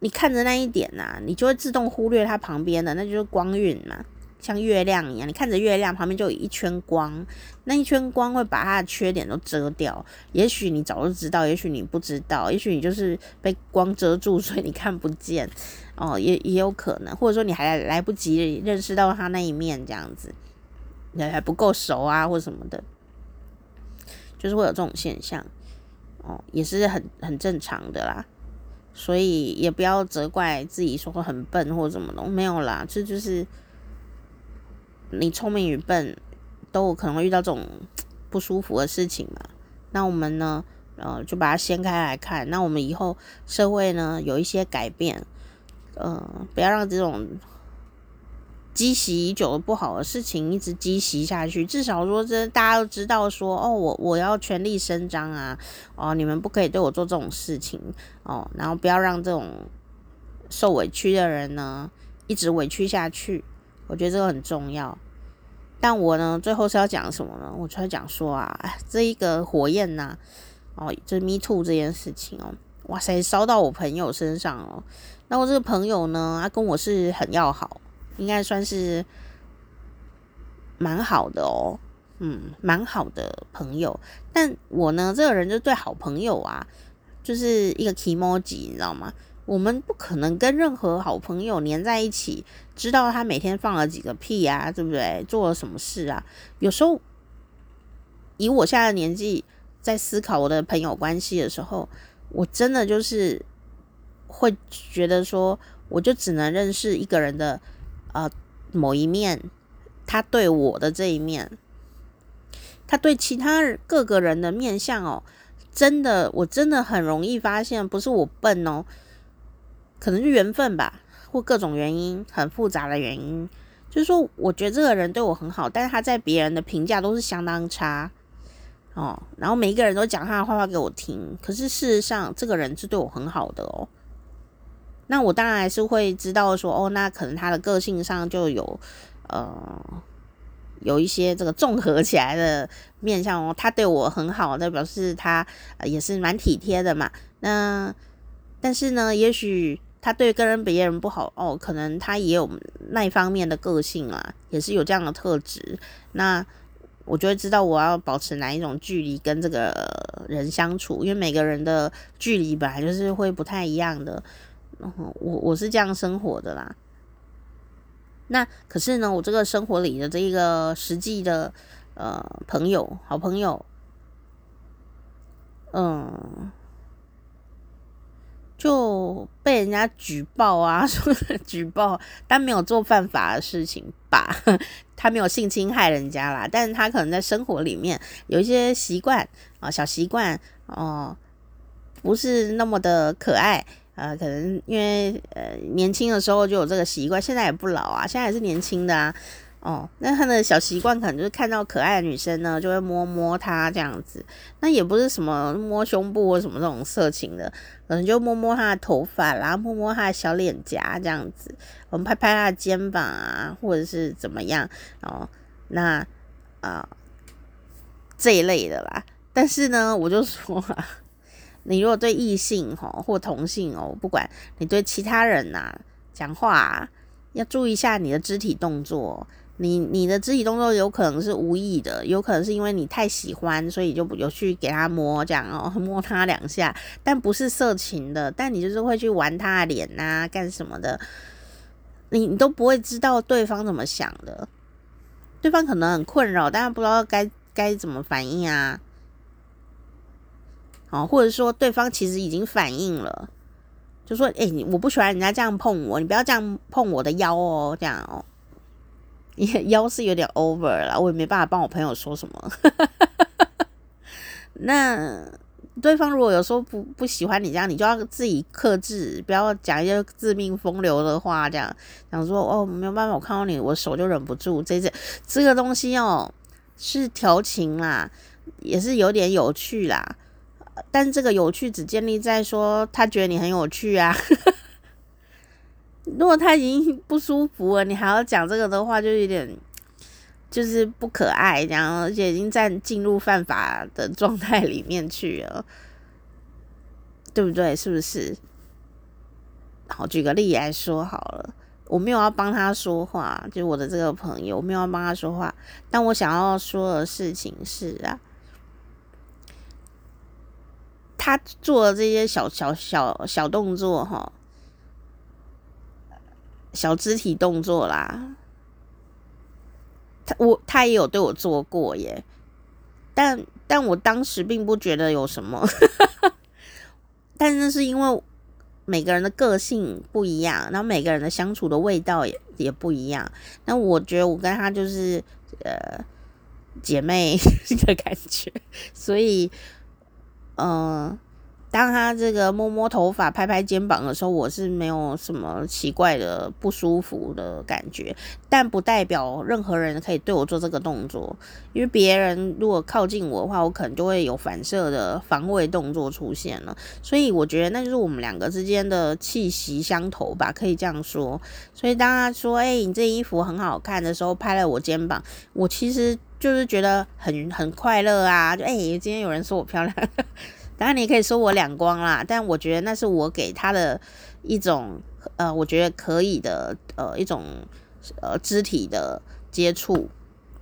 你看着那一点呐、啊，你就会自动忽略他旁边的，那就是光晕嘛，像月亮一样，你看着月亮旁边就有一圈光，那一圈光会把他的缺点都遮掉。也许你早就知道，也许你不知道，也许你就是被光遮住，所以你看不见哦，也也有可能，或者说你还来不及认识到他那一面，这样子，你还不够熟啊，或什么的。就是会有这种现象，哦，也是很很正常的啦。所以也不要责怪自己说很笨或怎么的，没有啦，这就是你聪明与笨都有可能会遇到这种不舒服的事情嘛。那我们呢，呃，就把它掀开来看。那我们以后社会呢有一些改变，呃，不要让这种。积习已久的不好的事情一直积习下去，至少说这大家都知道说哦，我我要全力伸张啊，哦，你们不可以对我做这种事情哦，然后不要让这种受委屈的人呢一直委屈下去，我觉得这个很重要。但我呢，最后是要讲什么呢？我就要讲说啊，这一个火焰呐、哦，就 Me Too 这件事情哦，哇塞，烧到我朋友身上哦。那我这个朋友呢，他跟我是很要好。应该算是蛮好的哦，嗯，蛮好的朋友。但我呢，这个人就对好朋友啊，就是一个 kimoji，你知道吗？我们不可能跟任何好朋友黏在一起，知道他每天放了几个屁啊，对不对？做了什么事啊？有时候，以我现在的年纪，在思考我的朋友关系的时候，我真的就是会觉得说，我就只能认识一个人的。呃，某一面，他对我的这一面，他对其他各个人的面相哦，真的，我真的很容易发现，不是我笨哦，可能是缘分吧，或各种原因，很复杂的原因，就是说，我觉得这个人对我很好，但是他在别人的评价都是相当差哦，然后每一个人都讲他的坏话给我听，可是事实上，这个人是对我很好的哦。那我当然是会知道说，哦，那可能他的个性上就有，呃，有一些这个综合起来的面相哦。他对我很好，那表示他也是蛮体贴的嘛。那但是呢，也许他对跟人别人不好哦，可能他也有那一方面的个性啊，也是有这样的特质。那我就会知道我要保持哪一种距离跟这个人相处，因为每个人的距离本来就是会不太一样的。我我是这样生活的啦。那可是呢，我这个生活里的这一个实际的呃朋友，好朋友，嗯，就被人家举报啊，说举报，但没有做犯法的事情吧？他没有性侵害人家啦，但是他可能在生活里面有一些习惯啊，小习惯哦，不是那么的可爱。呃，可能因为呃年轻的时候就有这个习惯，现在也不老啊，现在也是年轻的啊。哦，那他的小习惯可能就是看到可爱的女生呢，就会摸摸她这样子。那也不是什么摸胸部或什么这种色情的，可能就摸摸她的头发啦，摸摸她的小脸颊这样子，我们拍拍她的肩膀啊，或者是怎么样哦。那啊、这一类的啦。但是呢，我就说。你如果对异性吼或同性哦，不管你对其他人呐讲话，要注意一下你的肢体动作。你你的肢体动作有可能是无意的，有可能是因为你太喜欢，所以就有去给他摸这样哦，摸他两下，但不是色情的。但你就是会去玩他的脸呐，干什么的？你你都不会知道对方怎么想的，对方可能很困扰，但是不知道该该怎么反应啊。哦，或者说对方其实已经反应了，就说：“哎，你我不喜欢人家这样碰我，你不要这样碰我的腰哦，这样哦，也腰是有点 over 了，我也没办法帮我朋友说什么。”那对方如果有时候不不喜欢你这样，你就要自己克制，不要讲一些自命风流的话，这样想说：“哦，没有办法，我看到你，我手就忍不住。”这这这个东西哦，是调情啦，也是有点有趣啦。但这个有趣只建立在说他觉得你很有趣啊。如果他已经不舒服了，你还要讲这个的话，就有点就是不可爱，然后，而且已经在进入犯法的状态里面去了，对不对？是不是？好，举个例来说好了，我没有要帮他说话，就我的这个朋友，我没有要帮他说话，但我想要说的事情是啊。他做的这些小小小小动作，哈，小肢体动作啦，他我他也有对我做过耶，但但我当时并不觉得有什么，但那是因为每个人的个性不一样，然后每个人的相处的味道也也不一样。那我觉得我跟他就是呃姐妹的感觉，所以嗯。当他这个摸摸头发、拍拍肩膀的时候，我是没有什么奇怪的不舒服的感觉，但不代表任何人可以对我做这个动作，因为别人如果靠近我的话，我可能就会有反射的防卫动作出现了。所以我觉得那就是我们两个之间的气息相投吧，可以这样说。所以当他说：“哎、你这衣服很好看”的时候，拍了我肩膀，我其实就是觉得很很快乐啊，就哎、今天有人说我漂亮。当然，你可以说我两光啦，但我觉得那是我给他的一种呃，我觉得可以的呃一种呃肢体的接触，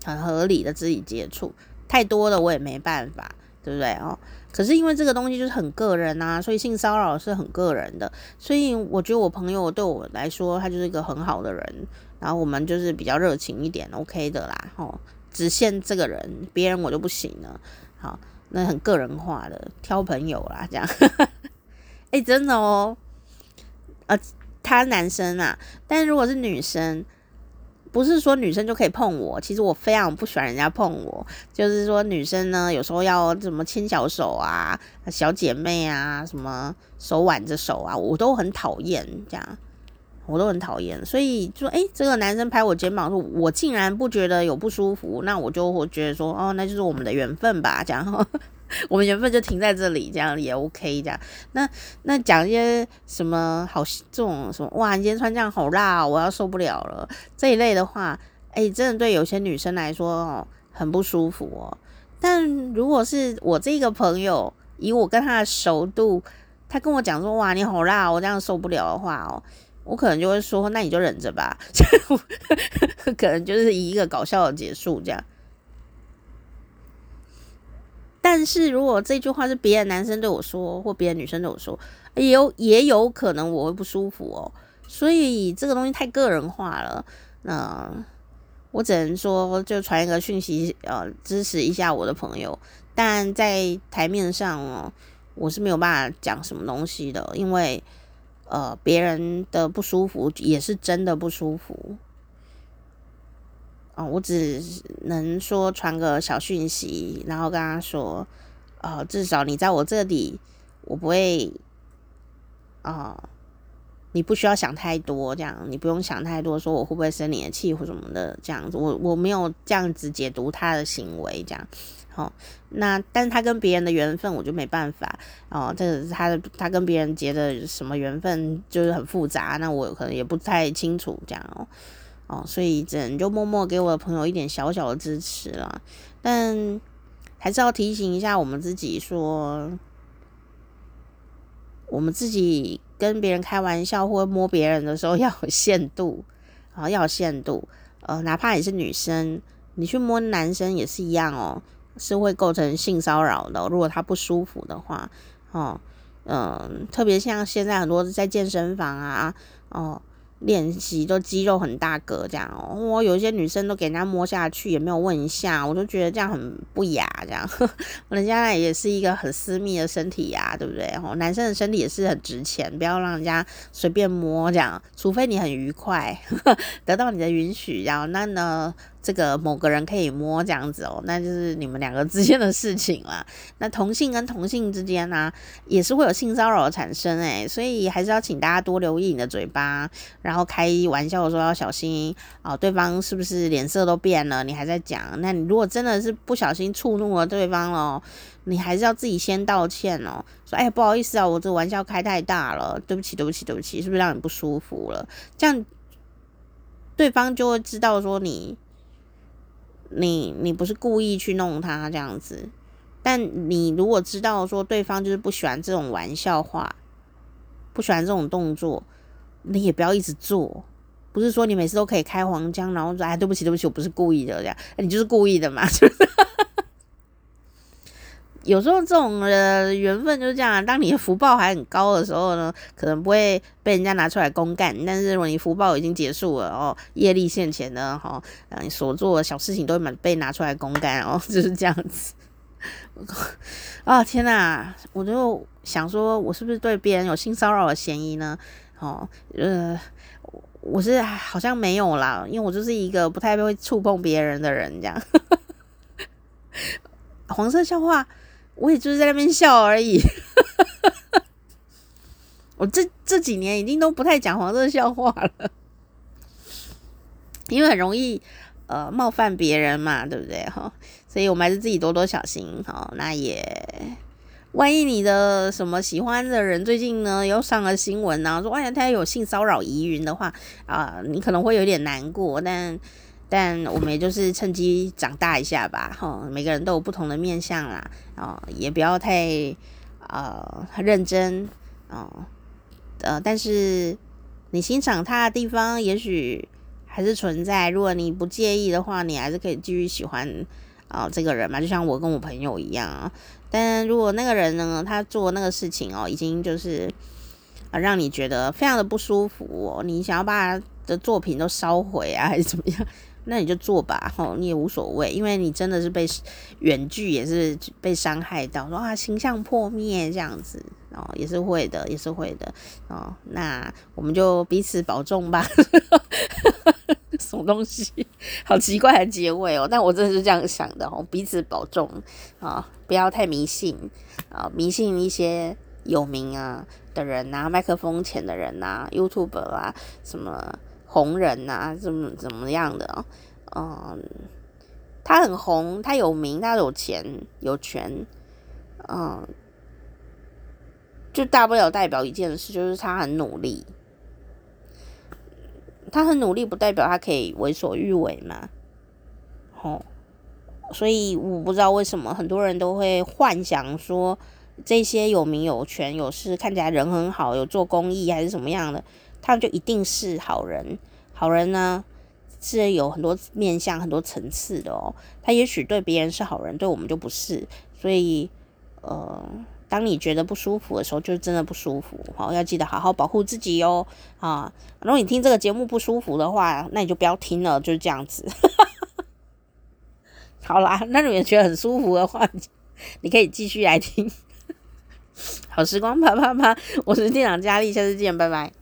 很合理的肢体接触，太多的我也没办法，对不对哦？可是因为这个东西就是很个人啊，所以性骚扰是很个人的，所以我觉得我朋友对我来说，他就是一个很好的人，然后我们就是比较热情一点，OK 的啦，哦，只限这个人，别人我就不行了，好。那很个人化的挑朋友啦，这样，哎、欸，真的哦，呃，他男生啊，但如果是女生，不是说女生就可以碰我，其实我非常不喜欢人家碰我，就是说女生呢，有时候要怎么牵小手啊，小姐妹啊，什么手挽着手啊，我都很讨厌这样。我都很讨厌，所以就诶，这个男生拍我肩膀说，我竟然不觉得有不舒服，那我就会觉得说，哦，那就是我们的缘分吧，这样，我们缘分就停在这里，这样也 OK，这样。那那讲一些什么好这种什么，哇，你今天穿这样好辣，我要受不了了这一类的话，诶，真的对有些女生来说哦，很不舒服哦。但如果是我这个朋友，以我跟他的熟度，他跟我讲说，哇，你好辣，我这样受不了的话哦。我可能就会说，那你就忍着吧，可能就是以一个搞笑的结束这样。但是如果这句话是别的男生对我说，或别的女生对我说，也有也有可能我会不舒服哦。所以这个东西太个人化了，那我只能说就传一个讯息，呃，支持一下我的朋友。但在台面上哦，我是没有办法讲什么东西的，因为。呃，别人的不舒服也是真的不舒服哦，我只能说传个小讯息，然后跟他说，呃，至少你在我这里，我不会啊，呃，你不需要想太多，这样你不用想太多，说我会不会生你的气或什么的，这样子，我我没有这样子解读他的行为，这样。哦，那但是他跟别人的缘分我就没办法哦，这个他的他跟别人结的什么缘分就是很复杂，那我可能也不太清楚这样哦，哦，所以只能就默默给我的朋友一点小小的支持了，但还是要提醒一下我们自己说，我们自己跟别人开玩笑或摸别人的时候 要有限度啊，要有限度，呃，哪怕你是女生，你去摸男生也是一样哦。是会构成性骚扰的，如果他不舒服的话，哦，嗯，特别像现在很多在健身房啊，哦，练习都肌肉很大个这样哦，我有一些女生都给人家摸下去，也没有问一下，我都觉得这样很不雅，这样，人家也是一个很私密的身体呀，对不对？哦，男生的身体也是很值钱，不要让人家随便摸这样，除非你很愉快，呵 呵得到你的允许，然后那呢？这个某个人可以摸这样子哦，那就是你们两个之间的事情了。那同性跟同性之间呢、也是会有性骚扰产生诶，所以还是要请大家多留意你的嘴巴，然后开玩笑的时候要小心哦。对方是不是脸色都变了？你还在讲？那你如果真的是不小心触怒了对方了，你还是要自己先道歉哦，说哎不好意思啊，我这玩笑开太大了，对不起对不起对不起，是不是让你不舒服了？这样对方就会知道说你。你你不是故意去弄他这样子，但你如果知道说对方就是不喜欢这种玩笑话，不喜欢这种动作，你也不要一直做。不是说你每次都可以开黄腔，然后说哎对不起对不起，我不是故意的这样，你就是故意的嘛。有时候这种的缘分就是这样，当你的福报还很高的时候呢，可能不会被人家拿出来公干。但是如果你福报已经结束了哦，业力现前呢，哈，你所做的小事情都会被拿出来公干哦，就是这样子。啊天哪，我就想说，我是不是对别人有性骚扰的嫌疑呢？哦，呃，我是好像没有啦，因为我就是一个不太会触碰别人的人，这样。黄色笑话，我也就是在那边笑而已。我这这几年已经都不太讲黄色笑话了，因为很容易呃冒犯别人嘛，对不对哈？所以我们还是自己多多小心哈。那也。万一你的什么喜欢的人最近呢又上了新闻呢，说哎呀他有性骚扰疑云的话啊、你可能会有点难过，但但我们也就是趁机长大一下吧，哈，每个人都有不同的面相啦，啊、也不要太呃认真啊，呃，但是你欣赏他的地方也许还是存在，如果你不介意的话，你还是可以继续喜欢啊、这个人嘛，就像我跟我朋友一样啊。但如果那个人呢，他做那个事情哦，已经就是啊，让你觉得非常的不舒服哦，你想要把他的作品都烧毁啊，还是怎么样？那你就做吧，吼，你也无所谓，因为你真的是被远距也是被伤害到，说啊形象破灭这样子哦，也是会的，也是会的哦。那我们就彼此保重吧。什么东西？好奇怪的结尾哦！但我真的是这样想的哦，彼此保重啊，不要太迷信啊，迷信一些有名啊的人呐、麦克风前的人呐、，YouTube 啊，什么红人呐、怎么怎么样的？嗯，他很红，他有名，他有钱有权，嗯，就大不了代表一件事，就是他很努力。他很努力，不代表他可以为所欲为嘛？哦，所以我不知道为什么很多人都会幻想说，这些有名有权有势，看起来人很好，有做公益还是什么样的，他们就一定是好人。好人呢，是有很多面向、很多层次的哦。他也许对别人是好人，对我们就不是。所以，呃。当你觉得不舒服的时候，就真的不舒服。好，要记得好好保护自己哟。啊，如果你听这个节目不舒服的话，那你就不要听了，就是这样子。好啦，那如果你觉得很舒服的话，你可以继续来听。好时光啪啪啪，我是店长佳丽，下次见，拜拜。